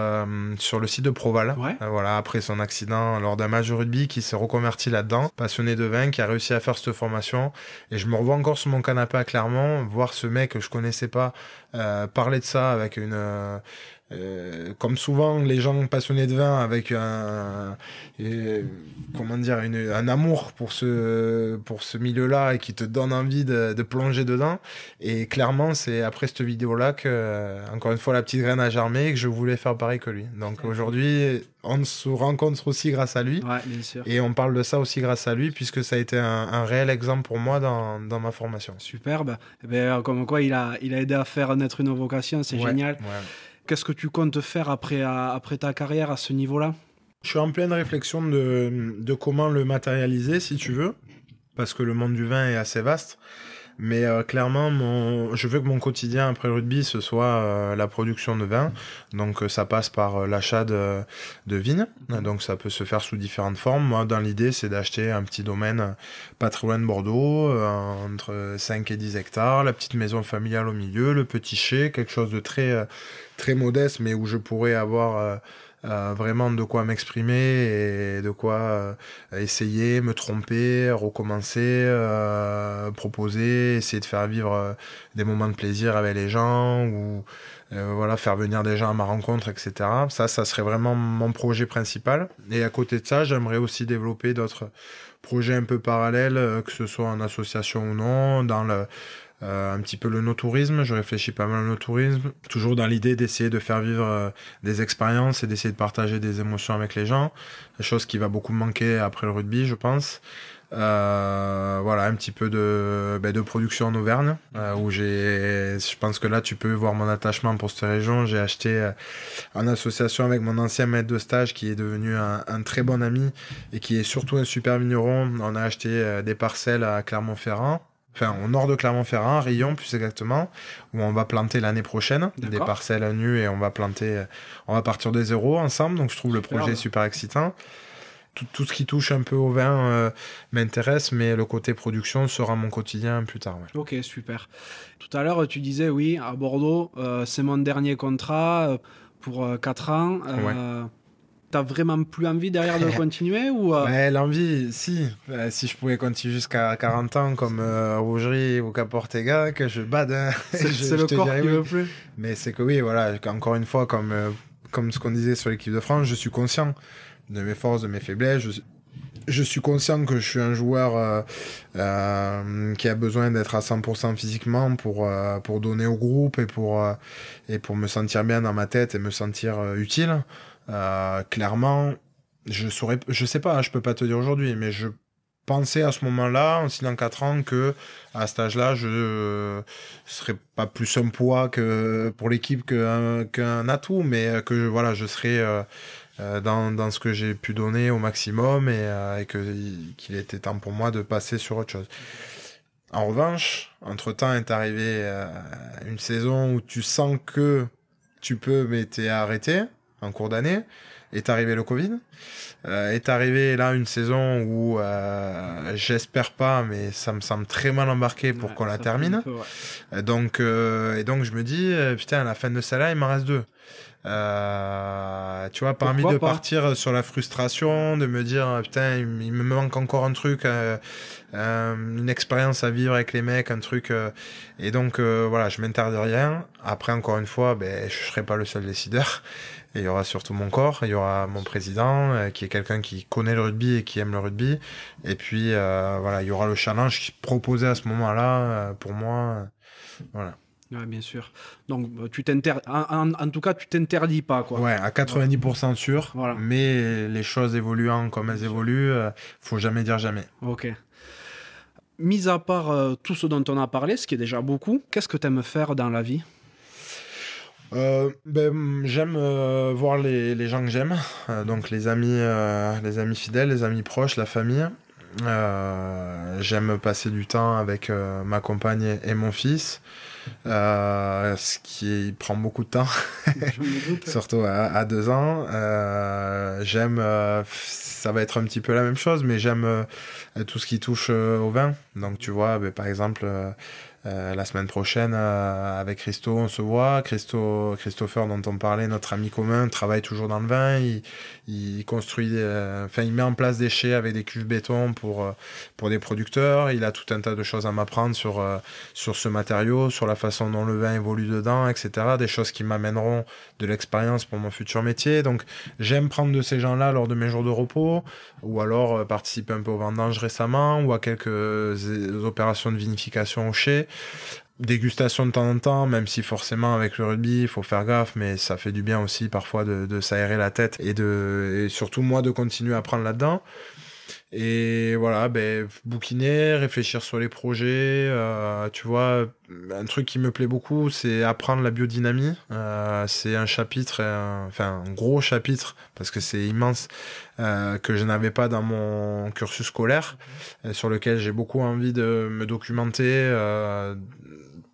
sur le site de Proval. voilà, après son accident lors d'un match de rugby, qui s'est reconverti là-dedans, passionné de vin, qui a réussi à faire cette formation. Et je me revois encore sur mon canapé à Clermont, voir ce mec que je connaissais pas parler de ça avec une euh, comme souvent les gens passionnés de vin avec un euh, comment dire une, un amour pour ce pour ce milieu-là et qui te donne envie de, de plonger dedans. Et clairement c'est après cette vidéo-là que encore une fois la petite graine a germé et que je voulais faire pareil que lui. Donc aujourd'hui on se rencontre aussi grâce à lui. Ouais, bien sûr. et on parle de ça aussi grâce à lui puisque ça a été un, un réel exemple pour moi dans, dans ma formation. Superbe. Eh bien, comme quoi il a il a aidé à faire naître une vocation c'est génial. ouais. Qu'est-ce que tu comptes faire après, ta carrière à ce niveau-là? Je suis en pleine réflexion de, comment le matérialiser, si tu veux, parce que le monde du vin est assez vaste. Mais euh, clairement, mon... je veux que mon quotidien après rugby, ce soit euh, la production de vin. Donc euh, ça passe par l'achat de, de vignes. Donc ça peut se faire sous différentes formes. Moi, dans l'idée, c'est d'acheter un petit domaine pas très loin de Bordeaux, entre 5 et 10 hectares, la petite maison familiale au milieu, le petit chai, quelque chose de très très modeste, mais où je pourrais avoir euh, euh, vraiment de quoi m'exprimer et de quoi euh, essayer, me tromper, recommencer, proposer, essayer de faire vivre des moments de plaisir avec les gens ou voilà faire venir des gens à ma rencontre, etc. Ça, ça serait vraiment mon projet principal. Et à côté de ça, j'aimerais aussi développer d'autres projets un peu parallèles, que ce soit en association ou non, dans le euh, un petit peu le no-tourisme, je réfléchis pas mal au no-tourisme, toujours dans l'idée d'essayer de faire vivre euh, des expériences et d'essayer de partager des émotions avec les gens, chose qui va beaucoup manquer après le rugby, je pense. Euh, voilà, un petit peu de, ben, de production en Auvergne, euh, où j'ai, je pense que là tu peux voir mon attachement pour cette région. J'ai acheté euh, en association avec mon ancien maître de stage qui est devenu un, un, très bon ami et qui est surtout un super vigneron. On a acheté des parcelles à Clermont-Ferrand enfin au nord de Clermont-Ferrand, Rion plus exactement, où on va planter l'année prochaine des parcelles nues et on va planter, on va partir des zéros ensemble. Donc je trouve le projet super excitant. Tout, tout, ce qui touche un peu au vin euh, m'intéresse, mais le côté production sera mon quotidien plus tard. Ouais. Ok, super. Tout à l'heure, tu disais, oui, à Bordeaux, euh, c'est mon dernier contrat euh, pour 4 ans. Ouais t'as vraiment plus envie derrière de continuer ou euh... L'envie, si. Euh, si je pouvais continuer jusqu'à 40 ans comme euh, Rougerie ou Caportega, que je bade. Hein. C'est le corps qui veut plus. Mais c'est que oui, voilà, encore une fois, comme, euh, comme ce qu'on disait sur l'équipe de France, je suis conscient de mes forces, de mes faiblesses. Je, je suis conscient que je suis un joueur qui a besoin d'être à 100% physiquement pour, pour donner au groupe et pour, et pour me sentir bien dans ma tête et me sentir utile. Euh, clairement, je saurais, je sais pas, je peux pas te dire aujourd'hui, mais je pensais à ce moment-là, en signant 4 ans, que à cet âge-là, je euh, serais pas plus un poids que pour l'équipe qu'un atout, mais que voilà, je serais euh, euh, dans, dans ce que j'ai pu donner au maximum et, euh, qu'il était temps pour moi de passer sur autre chose. En revanche, entre-temps est arrivé euh, une saison où tu sens que tu peux, mais t'es arrêté en cours d'année. est arrivé le Covid. Euh, est arrivé là une saison où euh, j'espère pas, mais ça me semble très mal embarqué pour qu'on la termine. Donc et donc je me dis putain à la fin de celle-là il m'en reste deux. Euh, tu vois, parmi de partir sur la frustration, de me dire putain, il, me manque encore un truc, euh, euh, une expérience à vivre avec les mecs, un truc. Euh, et donc euh, voilà, je m'interdis rien. Après, encore une fois, ben, je serai pas le seul décideur. Et il y aura surtout mon corps, il y aura mon président, qui est quelqu'un qui connaît le rugby et qui aime le rugby. Et puis voilà, il y aura le challenge proposé à ce moment-là pour moi. voilà. Ouais, bien sûr. Donc, euh, tu t'interdis, en, en, tout cas, tu t'interdis pas, quoi. Ouais, à 90% sûr. Voilà. Mais les choses évoluant comme elles évoluent, euh, faut jamais dire jamais. Ok. Mis à part euh, tout ce dont on a parlé, ce qui est déjà beaucoup, qu'est-ce que tu aimes faire dans la vie? Ben, j'aime voir les, les, gens que j'aime, donc les amis, les amis fidèles, les amis proches, la famille. j'aime passer du temps avec ma compagne et mon fils. Euh, ce qui prend beaucoup de temps, surtout à, deux ans. Euh, j'aime, euh, ça va être un petit peu la même chose, mais j'aime tout ce qui touche au vin. Donc tu vois, ben, par exemple, euh, la semaine prochaine, euh, avec Christo, on se voit. Christo, Christopher, dont on parlait, notre ami commun, travaille toujours dans le vin. Il, il construit, euh, enfin, il met en place des chais avec des cuves béton pour, pour des producteurs. Il a tout un tas de choses à m'apprendre sur, sur ce matériau, sur la façon dont le vin évolue dedans, etc. Des choses qui m'amèneront de l'expérience pour mon futur métier. Donc, j'aime prendre de ces gens-là lors de mes jours de repos, ou alors participer un peu aux vendanges récemment, ou à quelques opérations de vinification au chai. Dégustation de temps en temps, même si forcément avec le rugby, il faut faire gaffe, mais ça fait du bien aussi parfois de, de s'aérer la tête et, de, et surtout moi de continuer à prendre là-dedans. Et voilà, ben, bouquiner, réfléchir sur les projets. Euh, tu vois, un truc qui me plaît beaucoup, c'est apprendre la biodynamie. Euh, c'est un chapitre, enfin un gros chapitre, parce que c'est immense, euh, que je n'avais pas dans mon cursus scolaire, sur lequel j'ai beaucoup envie de me documenter.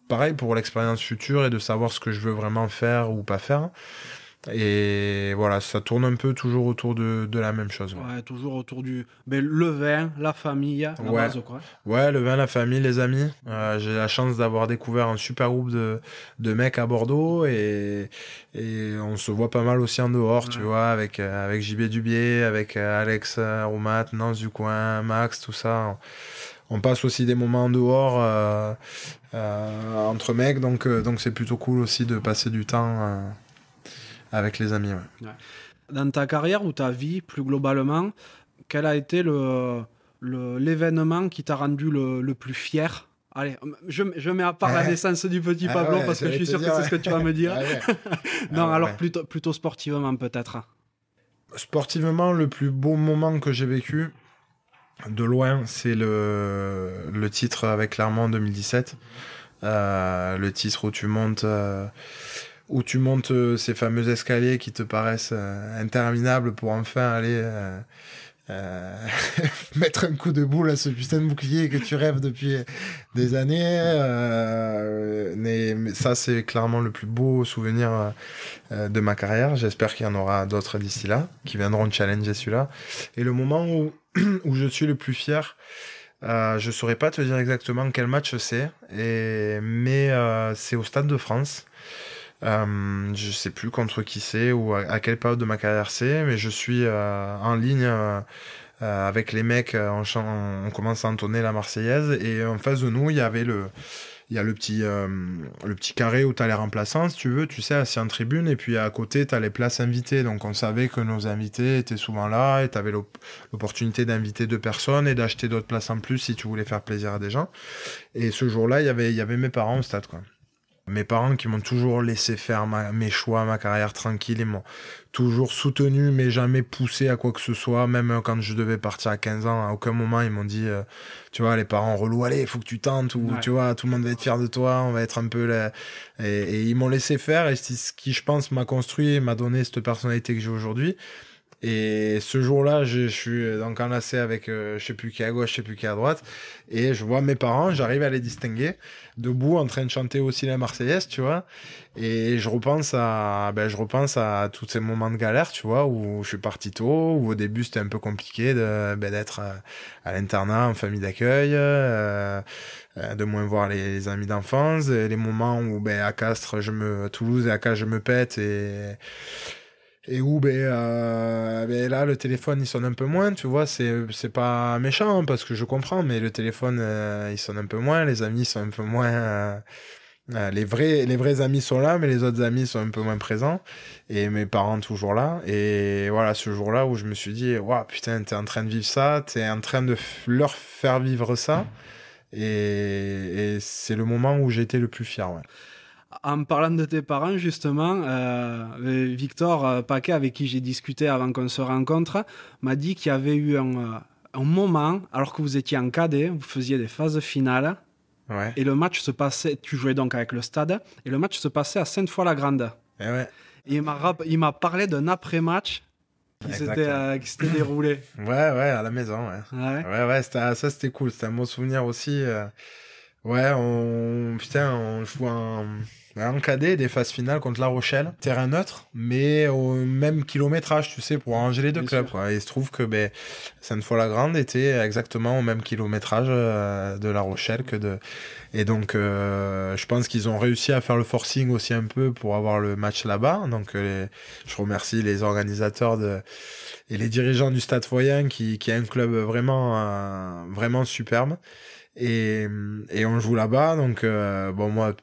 pareil pour l'expérience future et de savoir ce que je veux vraiment faire ou pas faire. Et voilà, ça tourne un peu toujours autour de, de la même chose. Ouais. toujours autour du mais le vin, la famille, la ouais. base, quoi. Ouais, le vin, la famille, les amis. Euh, J'ai la chance d'avoir découvert un super groupe de, de mecs à Bordeaux et, et on se voit pas mal aussi en dehors, tu vois, avec, euh, avec JB Dubier, avec euh, Alex Roumat, Nance du coin, Max, tout ça. On passe aussi des moments en dehors euh, euh, entre mecs, donc donc c'est plutôt cool aussi de passer du temps avec les amis, ouais. Dans ta carrière ou ta vie, plus globalement, quel a été le, l'événement qui t'a rendu le, le, plus fier? Allez, je, je, mets à part la naissance du petit ah Pablo parce que je suis sûr que c'est ce que tu vas me dire. Ah non, ah alors plutôt, plutôt sportivement peut-être. Sportivement, le plus beau moment que j'ai vécu, de loin, c'est le, le titre avec Clermont en 2017. Euh, le titre où tu montes... Euh, où tu montes euh, ces fameux escaliers qui te paraissent euh, interminables pour enfin aller euh, mettre un coup de boule à ce putain de bouclier que tu rêves depuis des années. mais, ça, c'est clairement le plus beau souvenir de ma carrière. J'espère qu'il y en aura d'autres d'ici là, qui viendront challenger celui-là. Et le moment où, où je suis le plus fier, je saurais pas te dire exactement quel match c'est, mais c'est au Stade de France. Euh, je sais plus contre qui c'est ou à, quelle période de ma carrière c'est, mais je suis euh, en ligne euh, euh, avec les mecs. On, on, commence à entonner la Marseillaise et en face de nous, il y avait le y a le petit, le petit carré où tu as les remplaçants, si tu veux, tu sais, assis en tribune, et puis à côté, tu as les places invitées. Donc on savait que nos invités étaient souvent là, et tu avais l'opportunité d'inviter deux personnes et d'acheter d'autres places en plus si tu voulais faire plaisir à des gens. Et ce jour-là, il y avait, il y avait mes parents au stade, quoi. Mes parents qui m'ont toujours laissé faire mes choix, ma carrière tranquille, ils m'ont toujours soutenu, mais jamais poussé à quoi que ce soit. Même quand je devais partir à 15 ans, à aucun moment ils m'ont dit, euh, tu vois, les parents relous, allez, il faut que tu tentes, ou tu vois, tout le monde va être fier de toi, on va être un peu là. Et, ils m'ont laissé faire, et c'est ce qui, je pense, m'a construit et m'a donné cette personnalité que j'ai aujourd'hui. Et ce jour-là, je, suis donc enlacé avec euh, je sais plus qui à gauche, je sais plus qui à droite. Et je vois mes parents, j'arrive à les distinguer, debout en train de chanter aussi la Marseillaise, tu vois. Et je repense à, ben, je repense à tous ces moments de galère, tu vois, où je suis parti tôt, où au début c'était un peu compliqué de, ben, d'être à, à l'internat, en famille d'accueil, euh, euh, de moins voir les, amis d'enfance, les moments où, ben, à Castres, je me, Toulouse et à Castres, je me pète et, et où ben, euh, ben là le téléphone il sonne un peu moins tu vois c'est c'est pas méchant hein, parce que je comprends mais le téléphone euh, il sonne un peu moins les amis sont un peu moins euh, euh, les vrais les vrais amis sont là mais les autres amis sont un peu moins présents et mes parents toujours là et voilà ce jour-là où je me suis dit waouh putain t'es en train de vivre ça t'es en train de leur faire vivre ça et, et c'est le moment où été le plus fier ouais. En parlant de tes parents, justement, euh, euh, Victor euh, Paquet, avec qui j'ai discuté avant qu'on se rencontre, m'a dit qu'il y avait eu un, un moment, alors que vous étiez en cadet, vous faisiez des phases finales, ouais et le match se passait, tu jouais donc avec le stade, et le match se passait à Sainte-Foy-la-Grande. et ouais Et il m'a parlé d'un après-match qui s'était euh, déroulé. ouais ouais à la maison ouais Ouais. Ouais, ouais, c'était, ça c'était cool. C'était un bon souvenir aussi. euh. Ouais, on, putain, on joue en, en cadet des phases finales contre La Rochelle. Terrain neutre, mais au même kilométrage, tu sais, pour arranger les deux Bien clubs. Quoi. Et il se trouve que ben, Sainte-Foy-la-Grande était exactement au même kilométrage euh, de La Rochelle que de. Et donc, euh, je pense qu'ils ont réussi à faire le forcing aussi un peu pour avoir le match là-bas. Donc, euh, je remercie les organisateurs de et les dirigeants du Stade Foyen qui, qui est un club vraiment euh, vraiment superbe et, et on joue là-bas donc bon moi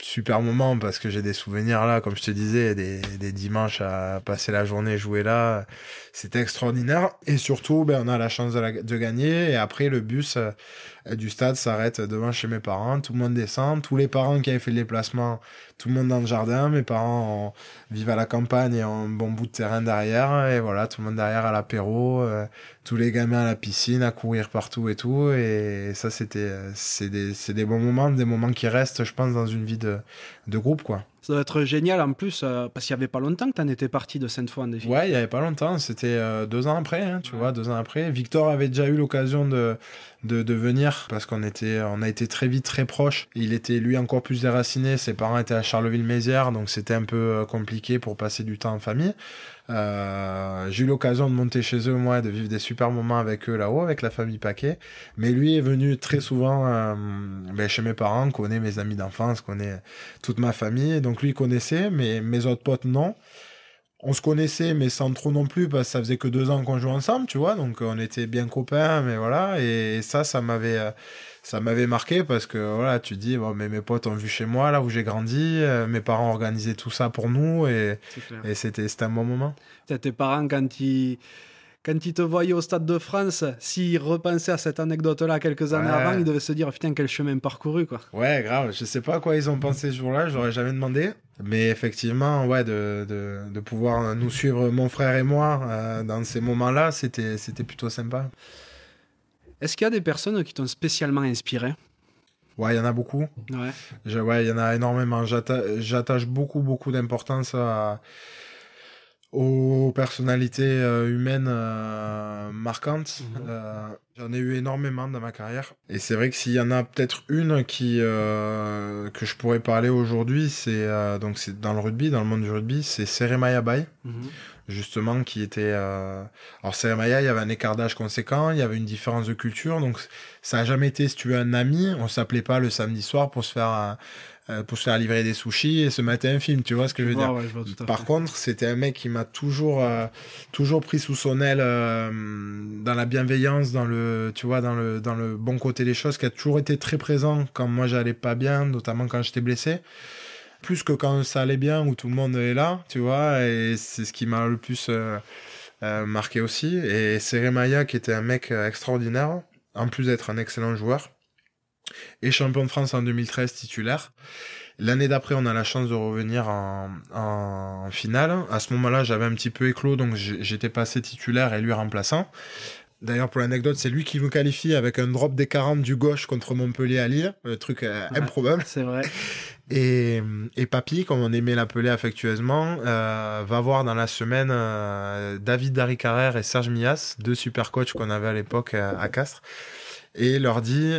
super moment parce que j'ai des souvenirs là comme je te disais des, dimanches à passer la journée jouer là. C'était extraordinaire. Et surtout ben on a la chance de, de gagner. Et après le bus euh, du stade s'arrête devant chez mes parents. Tout le monde descend. Tous les parents qui avaient fait le déplacement tout le monde dans le jardin. Mes parents vivent à la campagne et ont un bon bout de terrain derrière. Et voilà tout le monde derrière à l'apéro euh, tous les gamins à la piscine à courir partout et tout. Et ça c'était euh, des des bons moments des moments qui restent je pense dans une vie de de groupe quoi Ça doit être génial en plus, euh, parce qu'il n'y avait pas longtemps que tu en étais parti de Sainte-Foy en défi. Ouais, il y avait pas longtemps, c'était euh, deux ans après, hein, tu vois, deux ans après. Victor avait déjà eu l'occasion de, de, de venir parce qu'on était, on a été très vite très proches. Il était lui encore plus déraciné, ses parents étaient à Charleville-Mézières, donc c'était un peu euh, compliqué pour passer du temps en famille. Euh, j'ai eu l'occasion de monter chez eux, moi, de vivre des super moments avec eux là-haut, avec la famille Paquet. Mais lui est venu très souvent euh, ben, chez mes parents, connaît mes amis d'enfance, connaît toute ma famille. Donc lui connaissait, mais mes autres potes non on se connaissait, mais sans trop non plus, parce que ça faisait que deux ans qu'on jouait ensemble, tu vois, donc on était bien copains, mais voilà, et ça, ça m'avait, euh, ça m'avait marqué, parce que voilà, tu te dis, bon, mais mes potes ont vu chez moi, là où j'ai grandi, euh, mes parents organisaient tout ça pour nous, et, et c'était, un bon moment. Tes parents, quand ils, quand ils te voyaient au Stade de France, s'ils repensaient à cette anecdote-là quelques années Ouais. avant, ils devaient se dire putain, quel chemin parcouru, quoi. Ouais, grave, je sais pas à quoi ils ont pensé ce jour-là, je l'aurais jamais demandé, mais effectivement, ouais, de, de, de pouvoir nous suivre, mon frère et moi, euh, dans ces moments-là, c'était plutôt sympa. Est-ce qu'il y a des personnes qui t'ont spécialement inspiré? Ouais, il y en a beaucoup. Ouais. Je- ouais, il y en a énormément. J'atta- J'attache beaucoup, beaucoup d'importance à- aux personnalités euh, humaines euh, marquantes. Mhm. Euh, J'en ai eu énormément dans ma carrière. Et c'est vrai que s'il y en a peut-être une qui que je pourrais parler aujourd'hui, c'est donc c'est dans le rugby, dans le monde du rugby, c'est Seremaya Bay Mhm. Justement qui était euh... alors Seremaya il y avait un écart d'âge conséquent il y avait une différence de culture donc ça a jamais été si tu veux un ami on s'appelait pas le samedi soir pour se faire euh, pour se faire livrer des sushis et se mater un film tu vois ce que je veux dire? ouais, je vois tout à par fait. contre, c'était un mec qui m'a toujours, euh, toujours pris sous son aile euh, dans la bienveillance, dans le, tu vois, dans le, dans le bon côté des choses, qui a toujours été très présent quand moi j'allais pas bien, notamment quand j'étais blessé. Plus que quand ça allait bien, où tout le monde est là, tu vois, et c'est ce qui m'a le plus euh, euh, marqué aussi. Et Seremaya, qui était un mec euh, extraordinaire, en plus d'être un excellent joueur, et champion de France en 2013 titulaire. L'année d'après, on a la chance de revenir en, en finale. À ce moment-là, j'avais un petit peu éclos, donc j'étais passé titulaire et lui remplaçant. D'ailleurs, pour l'anecdote, c'est lui qui nous qualifie avec un drop des 40 du gauche contre Montpellier à Lille. Un truc euh, improbable. C'est vrai. Et, et Papy, comme on aimait l'appeler affectueusement, euh, va voir dans la semaine euh, David Dari Carrère et Serge Mias, deux super coachs qu'on avait à l'époque à, Castres, et leur dit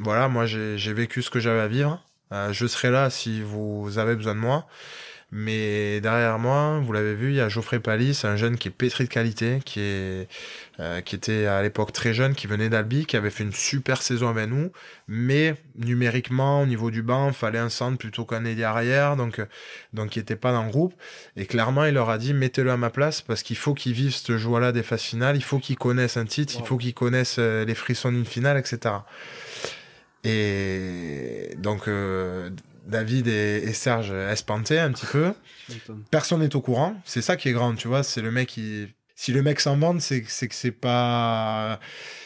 voilà, moi j'ai vécu ce que j'avais à vivre. Je serai là si vous avez besoin de moi. Mais derrière moi, vous l'avez vu, il y a Geoffrey c'est un jeune qui est pétri de qualité, qui est euh, qui était à l'époque très jeune, qui venait d'Albi, qui avait fait une super saison avec nous, mais numériquement au niveau du banc, fallait un centre plutôt qu'un ailier arrière, donc donc il était pas dans le groupe. Et clairement, il leur a dit mettez-le à ma place parce qu'il faut qu'il vive cette joie-là des phases finales, il faut qu'il connaisse un titre, il faut qu'il connaisse euh, les frissons d'une finale, etc. Et donc euh, David et, et Serge espantaient un petit peu. Personne n'est au courant. C'est ça qui est grand, tu vois. C'est le mec qui. Si le mec s'en vante, c'est que c'est que c'est pas.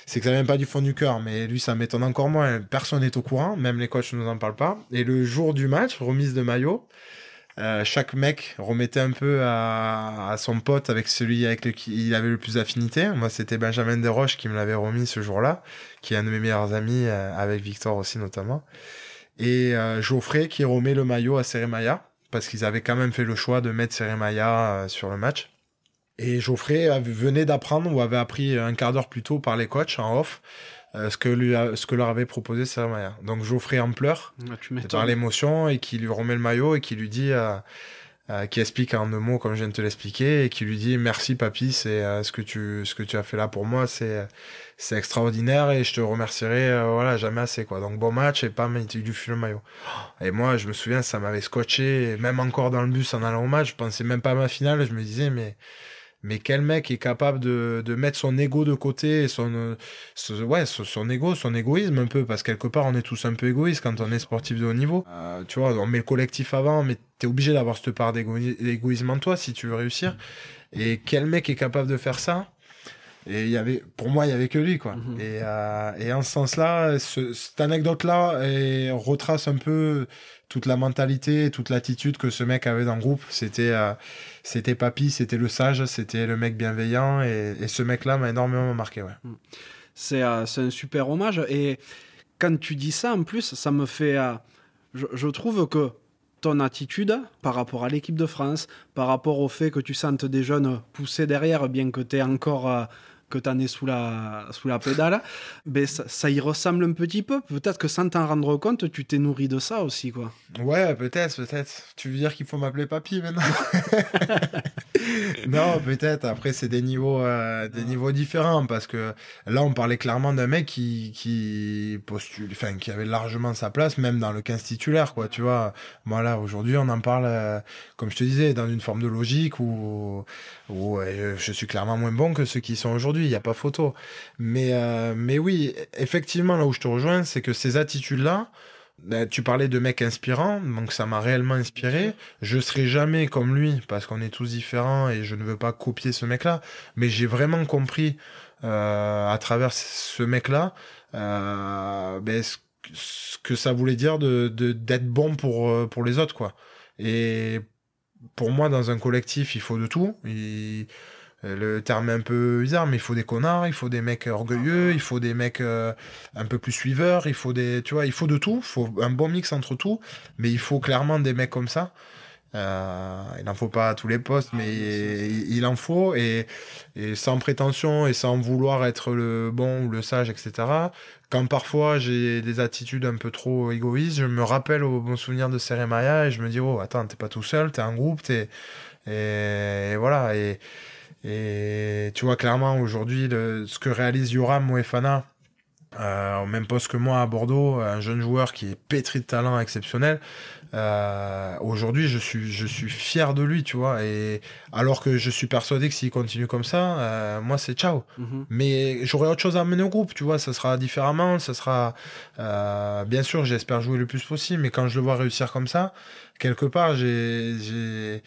C'est que ça vient pas du fond du cœur. Mais lui, ça m'étonne encore moins. Personne n'est au courant. Même les coachs ne nous en parlent pas. Et le jour du match, remise de maillot, euh, chaque mec remettait un peu à, à son pote avec celui avec lequel il avait le plus d'affinité. Moi, c'était Benjamin Desroches qui me l'avait remis ce jour-là, qui est un de mes meilleurs amis, euh, avec Victor aussi notamment. Et euh, Geoffrey qui remet le maillot à Seremaya, parce qu'ils avaient quand même fait le choix de mettre Seremaya euh, sur le match. Et Geoffrey venait d'apprendre ou avait appris un quart d'heure plus tôt par les coachs en off euh, ce, que lui a- ce que leur avait proposé Seremaya. Donc Geoffrey en pleurs Ah, par l'émotion et qui lui remet le maillot et qui lui dit euh, euh, qui explique en deux mots comme je viens de te l'expliquer et qui lui dit merci papy c'est euh, ce que tu ce que tu as fait là pour moi c'est c'est extraordinaire et je te remercierai euh, voilà jamais assez quoi. Donc bon match et pas il lui file le maillot. Et moi je me souviens ça m'avait scotché même encore dans le bus en allant au match je pensais même pas à ma finale je me disais mais mais quel mec est capable de, de mettre son ego de côté son, euh, ouais, son, ego, son égoïsme un peu, parce que quelque part on est tous un peu égoïstes quand on est sportif de haut niveau. Euh, tu vois, on met le collectif avant, mais t'es obligé d'avoir cette part d'égoï- d'égoïsme en toi si tu veux réussir. Et quel mec est capable de faire ça? Et il y avait, pour moi, il y avait que lui, quoi. Mhm. Et, euh, et en ce sens-là, ce- cette anecdote-là et retrace un peu toute la mentalité, toute l'attitude que ce mec avait dans le groupe. C'était, euh, c'était Papy, c'était le sage, c'était le mec bienveillant. Et, ce mec-là m'a énormément marqué, ouais. C'est euh, c'est un super hommage. Et quand tu dis ça, en plus, ça me fait. euh, je, trouve que ton attitude par rapport à l'équipe de France, par rapport au fait que tu sentes des jeunes pousser derrière, bien que tu es encore. Que tu en es sous la, sous la pédale, ben ça, ça y ressemble un petit peu. Peut-être que sans t'en rendre compte, tu t'es nourri de ça aussi, quoi. Ouais, peut-être, peut-être. Tu veux dire qu'il faut m'appeler Papy maintenant? Non, peut-être. Après, c'est des niveaux, euh, des niveaux différents parce que là, on parlait clairement d'un mec qui, qui postule, enfin, qui avait largement sa place, même dans le 15 titulaire, quoi. Tu vois, aujourd'hui, on en parle, euh, comme je te disais, dans une forme de logique où, où euh, je suis clairement moins bon que ceux qui sont aujourd'hui. Il n'y a pas photo. Mais, euh, mais oui, effectivement, là où je te rejoins, c'est que ces attitudes-là. Ben, tu parlais de mec inspirant, donc ça m'a réellement inspiré. Je serai jamais comme lui parce qu'on est tous différents et je ne veux pas copier ce mec-là. Mais j'ai vraiment compris euh, à travers ce mec-là euh, ben, ce, ce que ça voulait dire de de- d'être bon pour pour les autres quoi. Et pour moi, dans un collectif, il faut de tout. Euh, le terme est un peu bizarre, mais il faut des connards, il faut des mecs orgueilleux, il faut des mecs euh, un peu plus suiveurs, il faut des, tu vois, il faut de tout, il faut un bon mix entre tout, mais il faut clairement des mecs comme ça. Euh, il n'en faut pas à tous les postes, mais il, il en faut et, et sans prétention et sans vouloir être le bon ou le sage, etc. Quand parfois j'ai des attitudes un peu trop égoïstes, je me rappelle au bon souvenir de Seremaya et je me dis oh attends t'es pas tout seul, t'es un groupe, t'es et, et voilà et et tu vois clairement aujourd'hui ce que réalise Yoram Moefana euh, au même poste que moi à Bordeaux, un jeune joueur qui est pétri de talent exceptionnel. Euh, Aujourd'hui, je suis, je suis fier de lui, tu vois. Et alors que je suis persuadé que s'il continue comme ça, euh, moi c'est ciao. Mhm. Mais j'aurai autre chose à amener au groupe, tu vois. Ça sera différemment, ça sera. euh, bien sûr, j'espère jouer le plus possible, mais quand je le vois réussir comme ça, quelque part, j'ai,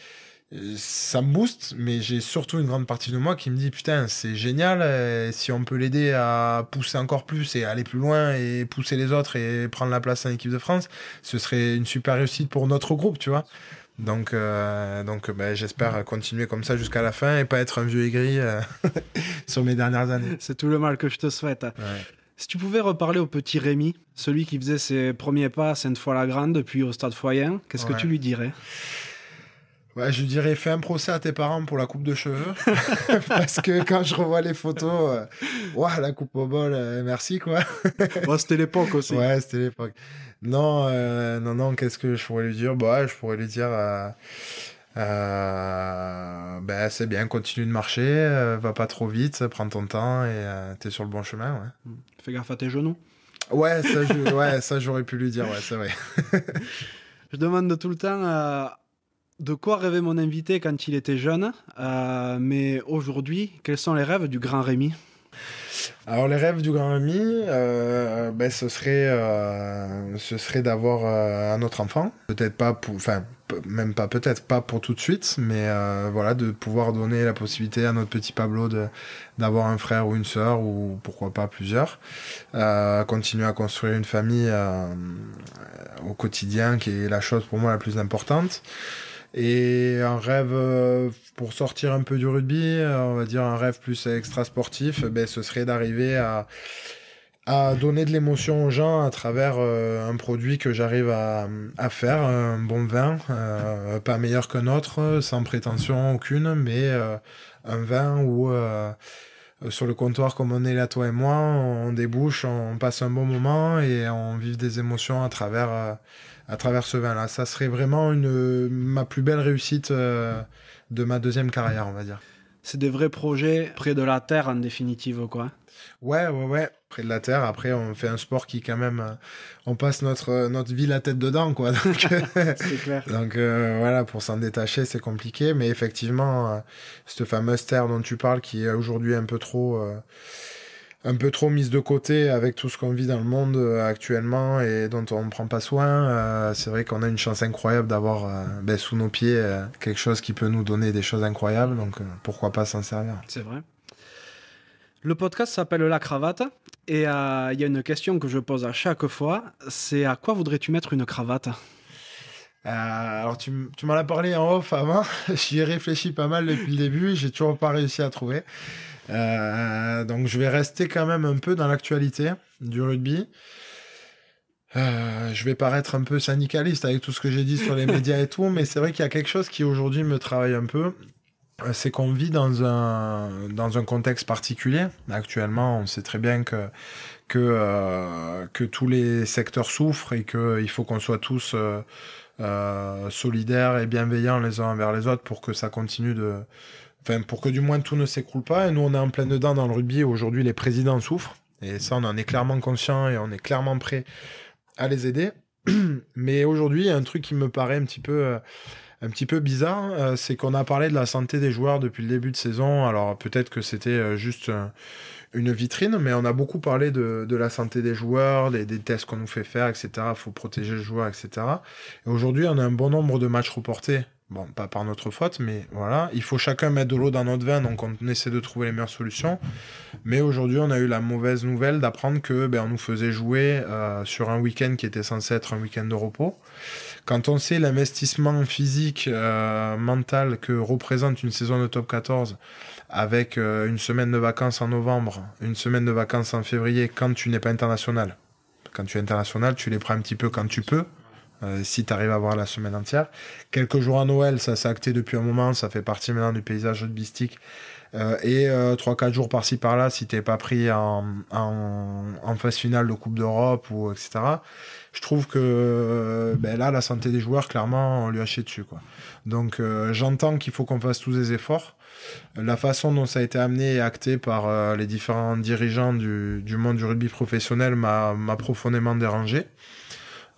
ça me booste, mais j'ai surtout une grande partie de moi qui me dit putain, c'est génial. euh, si on peut l'aider à pousser encore plus et aller plus loin et pousser les autres et prendre la place en équipe de France, ce serait une super réussite pour notre groupe, tu vois. Donc, euh, donc ben, j'espère continuer comme ça jusqu'à la fin et pas être un vieux aigri euh, sur mes dernières années. C'est tout le mal que je te souhaite. Ouais. Si tu pouvais reparler au petit Rémi, celui qui faisait ses premiers pas à Sainte-Foy-la-Grande, puis au Stade Foyen, qu'est-ce que tu lui dirais? Ouais, je dirais fais un procès à tes parents pour la coupe de cheveux. Parce que quand je revois les photos, euh, ouah, la coupe au bol, euh, merci quoi. Bon, C'était l'époque aussi. Ouais, c'était l'époque. Non, euh, non, non, qu'est-ce que je pourrais lui dire? Bah, je pourrais lui dire ben, c'est bien, continue de marcher, va pas trop vite, prends ton temps et t'es sur le bon chemin. Ouais, Fais gaffe à tes genoux. ouais ça, je- ouais, ça j'aurais pu lui dire, ouais, c'est vrai. Je demande tout le temps euh, de quoi rêvait mon invité quand il était jeune, euh, mais aujourd'hui, quels sont les rêves du grand Rémi? Alors les rêves du grand ami, euh, ben ce serait, euh, ce serait d'avoir un autre enfant. Peut-être pas pour, tout de suite, mais voilà de pouvoir donner la possibilité à notre petit Pablo d'avoir un frère ou une sœur ou pourquoi pas plusieurs. Continuer à construire une famille au quotidien, qui est la chose pour moi la plus importante. Et un rêve euh, pour sortir un peu du rugby, euh, on va dire un rêve plus extra sportif, ben, ce serait d'arriver à, à donner de l'émotion aux gens à travers euh, un produit que j'arrive à, à faire, un bon vin, pas meilleur qu'un autre, sans prétention aucune, mais un vin où sur le comptoir comme on est là toi et moi, on débouche, on passe un bon moment et on vive des émotions à travers à travers ce vin-là. Ça serait vraiment une ma plus belle réussite euh, de ma deuxième carrière, on va dire. C'est des vrais projets près de la terre en définitive, quoi. Ouais, ouais, ouais. Près de la terre. Après, on fait un sport qui quand même, euh, on passe notre euh, notre vie la tête dedans, quoi. Donc, C'est clair. donc euh, voilà, pour s'en détacher, c'est compliqué. Mais effectivement, cette fameuse terre dont tu parles, qui est aujourd'hui un peu trop, un peu trop mise de côté avec tout ce qu'on vit dans le monde euh, actuellement et dont on ne prend pas soin. euh, c'est vrai qu'on a une chance incroyable d'avoir euh, ben, sous nos pieds euh, quelque chose qui peut nous donner des choses incroyables. Donc pourquoi pas s'en servir. C'est vrai. Le podcast s'appelle La Cravate et il y a une question que je pose à chaque fois, c'est à quoi voudrais-tu mettre une cravate? Euh, alors tu, tu m'en as parlé en off avant, j'y ai réfléchi pas mal depuis le début, j'ai toujours pas réussi à trouver. Euh, donc je vais rester quand même un peu dans l'actualité du rugby. Euh, je vais paraître un peu syndicaliste avec tout ce que j'ai dit sur les médias et tout, mais c'est vrai qu'il y a quelque chose qui aujourd'hui me travaille un peu. Euh, C'est qu'on vit dans un, dans un contexte particulier. Actuellement, on sait très bien que, que, euh, que tous les secteurs souffrent et qu'il faut qu'on soit tous euh, solidaires et bienveillants les uns envers les autres pour que ça continue de. Pour que du moins tout ne s'écroule pas. Et nous, on est en plein dedans dans le rugby. Aujourd'hui, les présidents souffrent. Et ça, on en est clairement conscient et on est clairement prêt à les aider. Mais aujourd'hui, un truc qui me paraît un petit peu. euh, bizarre, euh, c'est qu'on a parlé de la santé des joueurs depuis le début de saison. Alors peut-être que c'était euh, juste une vitrine, mais on a beaucoup parlé de, de la santé des joueurs, des, des tests qu'on nous fait faire, etc. Il faut protéger le joueur, etc. Et aujourd'hui, on a un bon nombre de matchs reportés. Bon, pas par notre faute, mais voilà. Il faut chacun mettre de l'eau dans notre vin, donc on essaie de trouver les meilleures solutions. Mais aujourd'hui, on a eu la mauvaise nouvelle d'apprendre que ben, on nous faisait jouer euh, sur un week-end qui était censé être un week-end de repos. Quand on sait l'investissement physique, euh, mental que représente une saison de top 14, avec euh, une semaine de vacances en novembre, une semaine de vacances en février, quand tu n'es pas international. Quand tu es international, tu les prends un petit peu quand tu peux, euh, si tu arrives à avoir la semaine entière. Quelques jours à Noël, ça s'est acté depuis un moment, ça fait partie maintenant du paysage rugbystique. Euh, et euh, 3-4 jours par-ci par-là, si t'es pas pris en, en, phase finale de Coupe d'Europe ou etc. Je trouve que euh, ben là, la santé des joueurs, clairement, on lui a dessus. Quoi. Donc j'entends qu'il faut qu'on fasse tous des efforts. La façon dont ça a été amené et acté par les différents dirigeants du, du monde du rugby professionnel m'a profondément dérangé.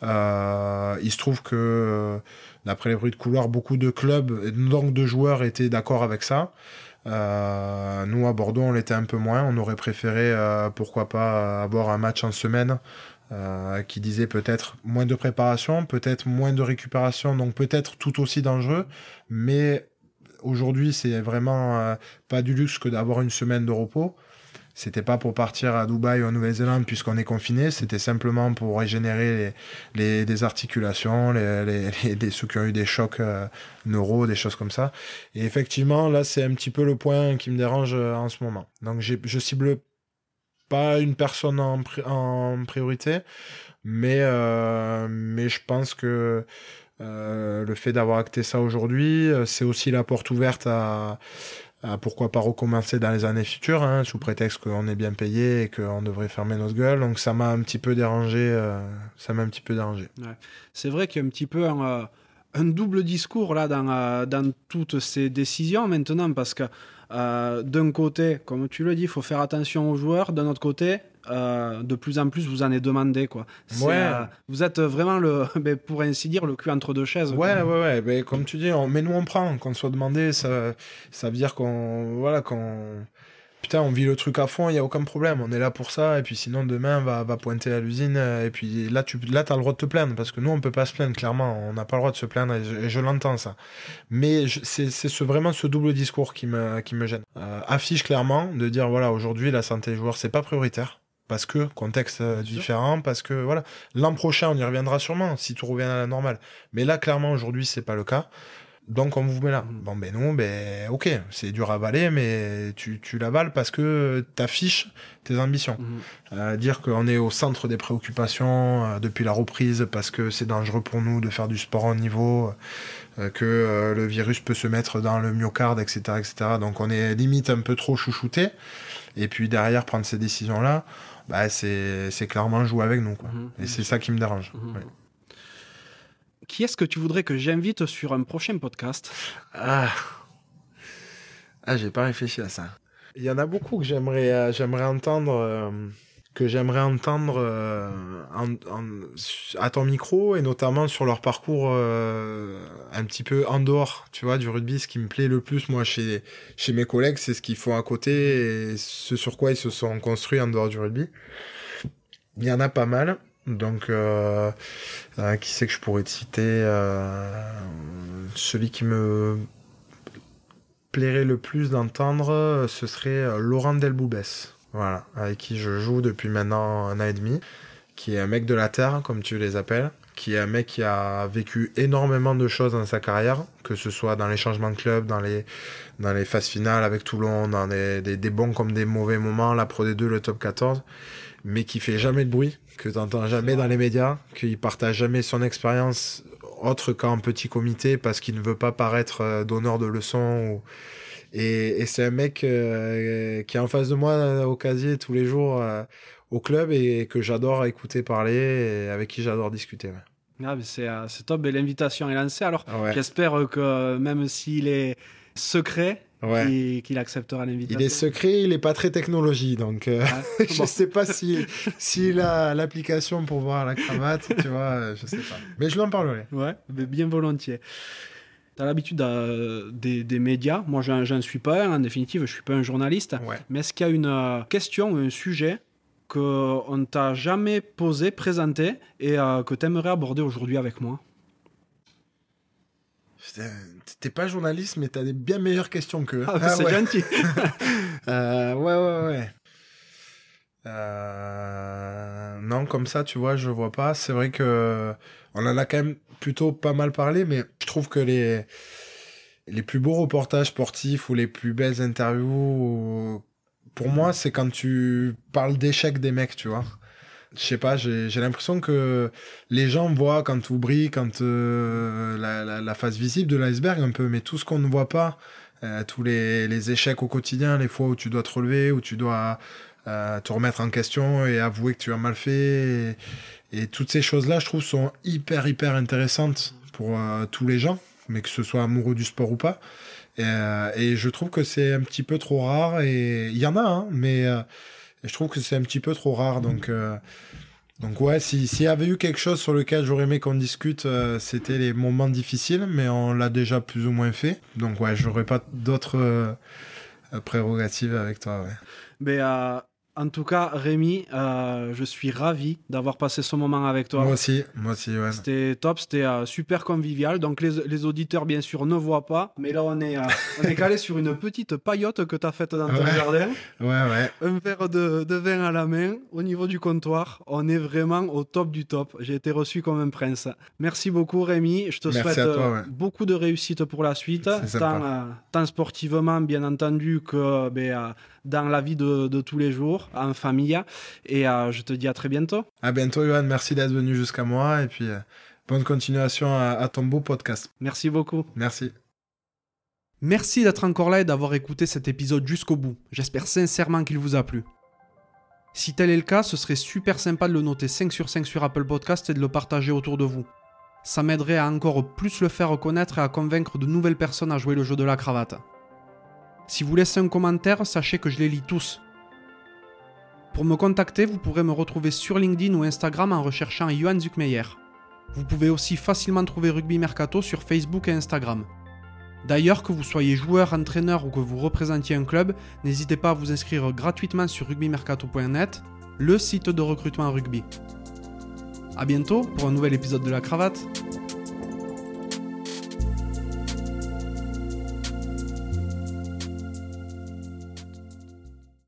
Euh, il se trouve que, euh, d'après les bruits de couloir, beaucoup de clubs donc de joueurs étaient d'accord avec ça. Euh, nous, à Bordeaux, on l'était un peu moins. On aurait préféré, pourquoi pas, avoir un match en semaine qui disait peut-être moins de préparation, peut-être moins de récupération, donc peut-être tout aussi dangereux. Mais aujourd'hui, c'est vraiment pas du luxe que d'avoir une semaine de repos. C'était pas pour partir à Dubaï ou en Nouvelle-Zélande puisqu'on est confiné, c'était simplement pour régénérer les, les, articulations, les, les, ceux qui ont eu des chocs euh, neuro, des choses comme ça. Et effectivement, là, c'est un petit peu le point qui me dérange euh, en ce moment. Donc, je cible pas une personne en, priorité, mais, euh, mais je pense que euh, le fait d'avoir acté ça aujourd'hui, c'est aussi la porte ouverte à, pourquoi pas recommencer dans les années futures, hein, sous prétexte qu'on est bien payé et qu'on devrait fermer notre gueule. Donc ça m'a un petit peu dérangé. Euh, ça m'a un petit peu dérangé. C'est vrai qu'il y a un petit peu un, un double discours là dans, dans toutes ces décisions maintenant parce que euh, d'un côté, comme tu le dis, il faut faire attention aux joueurs. D'un autre côté, euh, de plus en plus, vous en êtes demandé. Quoi. Ouais. Euh, vous êtes vraiment, le, pour ainsi dire, le cul entre deux chaises. Ouais, ouais, ouais. Ben, comme tu dis, on, mais nous on prend. Qu'on soit demandé, ça, ça veut dire qu'on. Voilà, qu'on putain, on vit le truc à fond, il n'y a aucun problème, on est là pour ça, et puis sinon demain, va, va pointer à l'usine, euh, et puis là, tu là, as le droit de te plaindre, parce que nous, on peut pas se plaindre, clairement, on n'a pas le droit de se plaindre, et je, l'entends, ça. Mais c'est ce, vraiment ce double discours qui me, qui me gêne. Euh, affiche clairement de dire, voilà, aujourd'hui, la santé des joueurs, c'est pas prioritaire. Parce que contexte euh, différent, parce que voilà, l'an prochain on y reviendra sûrement si tout revient à la normale. Mais là clairement aujourd'hui c'est pas le cas. Donc on vous met là. Mm. Bon ben non, ben ok, c'est dur à avaler, mais tu, tu l'avales parce que t'affiches tes ambitions. Mm. Euh, dire qu'on est au centre des préoccupations euh, depuis la reprise parce que c'est dangereux pour nous de faire du sport en niveau, euh, que le virus peut se mettre dans le myocarde, etc., etc. Donc on est limite un peu trop chouchouté. Et puis derrière prendre ces décisions là, bah c'est clairement jouer avec nous quoi. Mm. Et c'est ça qui me dérange. Ouais. Qui est-ce que tu voudrais que j'invite sur un prochain podcast? Ah, ah j'ai pas réfléchi à ça. Il y en a beaucoup que j'aimerais euh, j'aimerais entendre euh, que j'aimerais entendre euh, à ton micro et notamment sur leur parcours un petit peu en dehors, tu vois, du rugby. Ce qui me plaît le plus, moi, chez, chez mes collègues, c'est ce qu'ils font à côté et ce sur quoi ils se sont construits en dehors du rugby. Il y en a pas mal. Donc, euh, euh, qui c'est que je pourrais te citer euh, Celui qui me plairait le plus d'entendre, ce serait Laurent Delboubès, voilà, avec qui je joue depuis maintenant un an et demi, qui est un mec de la terre, comme tu les appelles, qui est un mec qui a vécu énormément de choses dans sa carrière, que ce soit dans les changements de club, dans les, phases finales avec Toulon, dans des, des, bons comme des mauvais moments, la Pro D2, le top 14, mais qui fait jamais de bruit, que tu n'entends jamais dans les médias, qu'il partage jamais son expérience autre qu'en petit comité parce qu'il ne veut pas paraître euh, donneur de leçons. Et, c'est un mec euh, qui est en face de moi au casier tous les jours euh, au club et que j'adore écouter parler et avec qui j'adore discuter. Ah, c'est top, et l'invitation est lancée. Alors j'espère que même s'il est secret, ouais. qu'il acceptera l'invitation. Il est secret, il n'est pas très technologie, donc euh, ah, je ne sais pas s'il si, a l'application pour voir la cravate, tu vois, euh, je sais pas. Mais je lui en parlerai. Ouais, mais bien volontiers. Tu as l'habitude euh, des, des, médias, moi j'en suis pas en définitive, je suis pas un journaliste, mais est-ce qu'il y a une question ou un sujet qu'on ne t'a jamais posé, présenté et que tu aimerais aborder aujourd'hui avec moi? T'es pas journaliste, mais t'as des bien meilleures questions que. Ah, ah c'est gentil. euh, ouais, ouais, ouais. Euh... Non, comme ça, tu vois, je vois pas. C'est vrai que on en a quand même plutôt pas mal parlé, mais je trouve que les les plus beaux reportages sportifs ou les plus belles interviews, pour moi, c'est quand tu parles d'échecs des mecs, tu vois je sais pas, j'ai l'impression que les gens voient quand tout brille, quand euh, la, la, face visible de l'iceberg un peu, mais tout ce qu'on ne voit pas, euh, tous les, les, échecs au quotidien, les fois où tu dois te relever, où tu dois euh, te remettre en question et avouer que tu as mal fait, et, et toutes ces choses-là, je trouve, sont hyper, hyper intéressantes pour tous les gens, mais que ce soit amoureux du sport ou pas. Et, et je trouve que c'est un petit peu trop rare, et il y en a, hein, mais et je trouve que c'est un petit peu trop rare. Donc, euh, donc ouais, s'il y avait eu quelque chose sur lequel j'aurais aimé qu'on discute, euh, c'était les moments difficiles, mais on l'a déjà plus ou moins fait. Donc ouais, j'aurais pas d'autres euh, prérogatives avec toi. Ouais. Mais En tout cas, Rémi, euh, je suis ravi d'avoir passé ce moment avec toi. Moi aussi, moi aussi, ouais. C'était top, c'était euh, super convivial. Donc les, les auditeurs, bien sûr, ne voient pas, mais là, on est, euh, on est calé sur une petite paillote que tu as faite dans ton Ouais. jardin. Ouais, ouais. Un verre de, de vin à la main, au niveau du comptoir. On est vraiment au top du top. J'ai été reçu comme un prince. Merci beaucoup, Rémi. Je te Merci souhaite toi, euh, ouais. beaucoup de réussite pour la suite, tant, tant sportivement, bien entendu, que ben, dans la vie de, de tous les jours, en famille. Et euh, je te dis à très bientôt. À bientôt, Johan. Merci d'être venu jusqu'à moi. Et puis, euh, bonne continuation à, à ton beau podcast. Merci beaucoup. Merci. Merci d'être encore là et d'avoir écouté cet épisode jusqu'au bout. J'espère sincèrement qu'il vous a plu. Si tel est le cas, ce serait super sympa de le noter 5 sur 5 sur Apple Podcast et de le partager autour de vous. Ça m'aiderait à encore plus le faire connaître et à convaincre de nouvelles personnes à jouer le jeu de la cravate. Si vous laissez un commentaire, sachez que je les lis tous. Pour me contacter, vous pourrez me retrouver sur LinkedIn ou Instagram en recherchant Johan Zuckmeyer. Vous pouvez aussi facilement trouver Rugby Mercato sur Facebook et Instagram. D'ailleurs, que vous soyez joueur, entraîneur ou que vous représentiez un club, n'hésitez pas à vous inscrire gratuitement sur rugbymercato.net, le site de recrutement rugby. A bientôt pour un nouvel épisode de la cravate.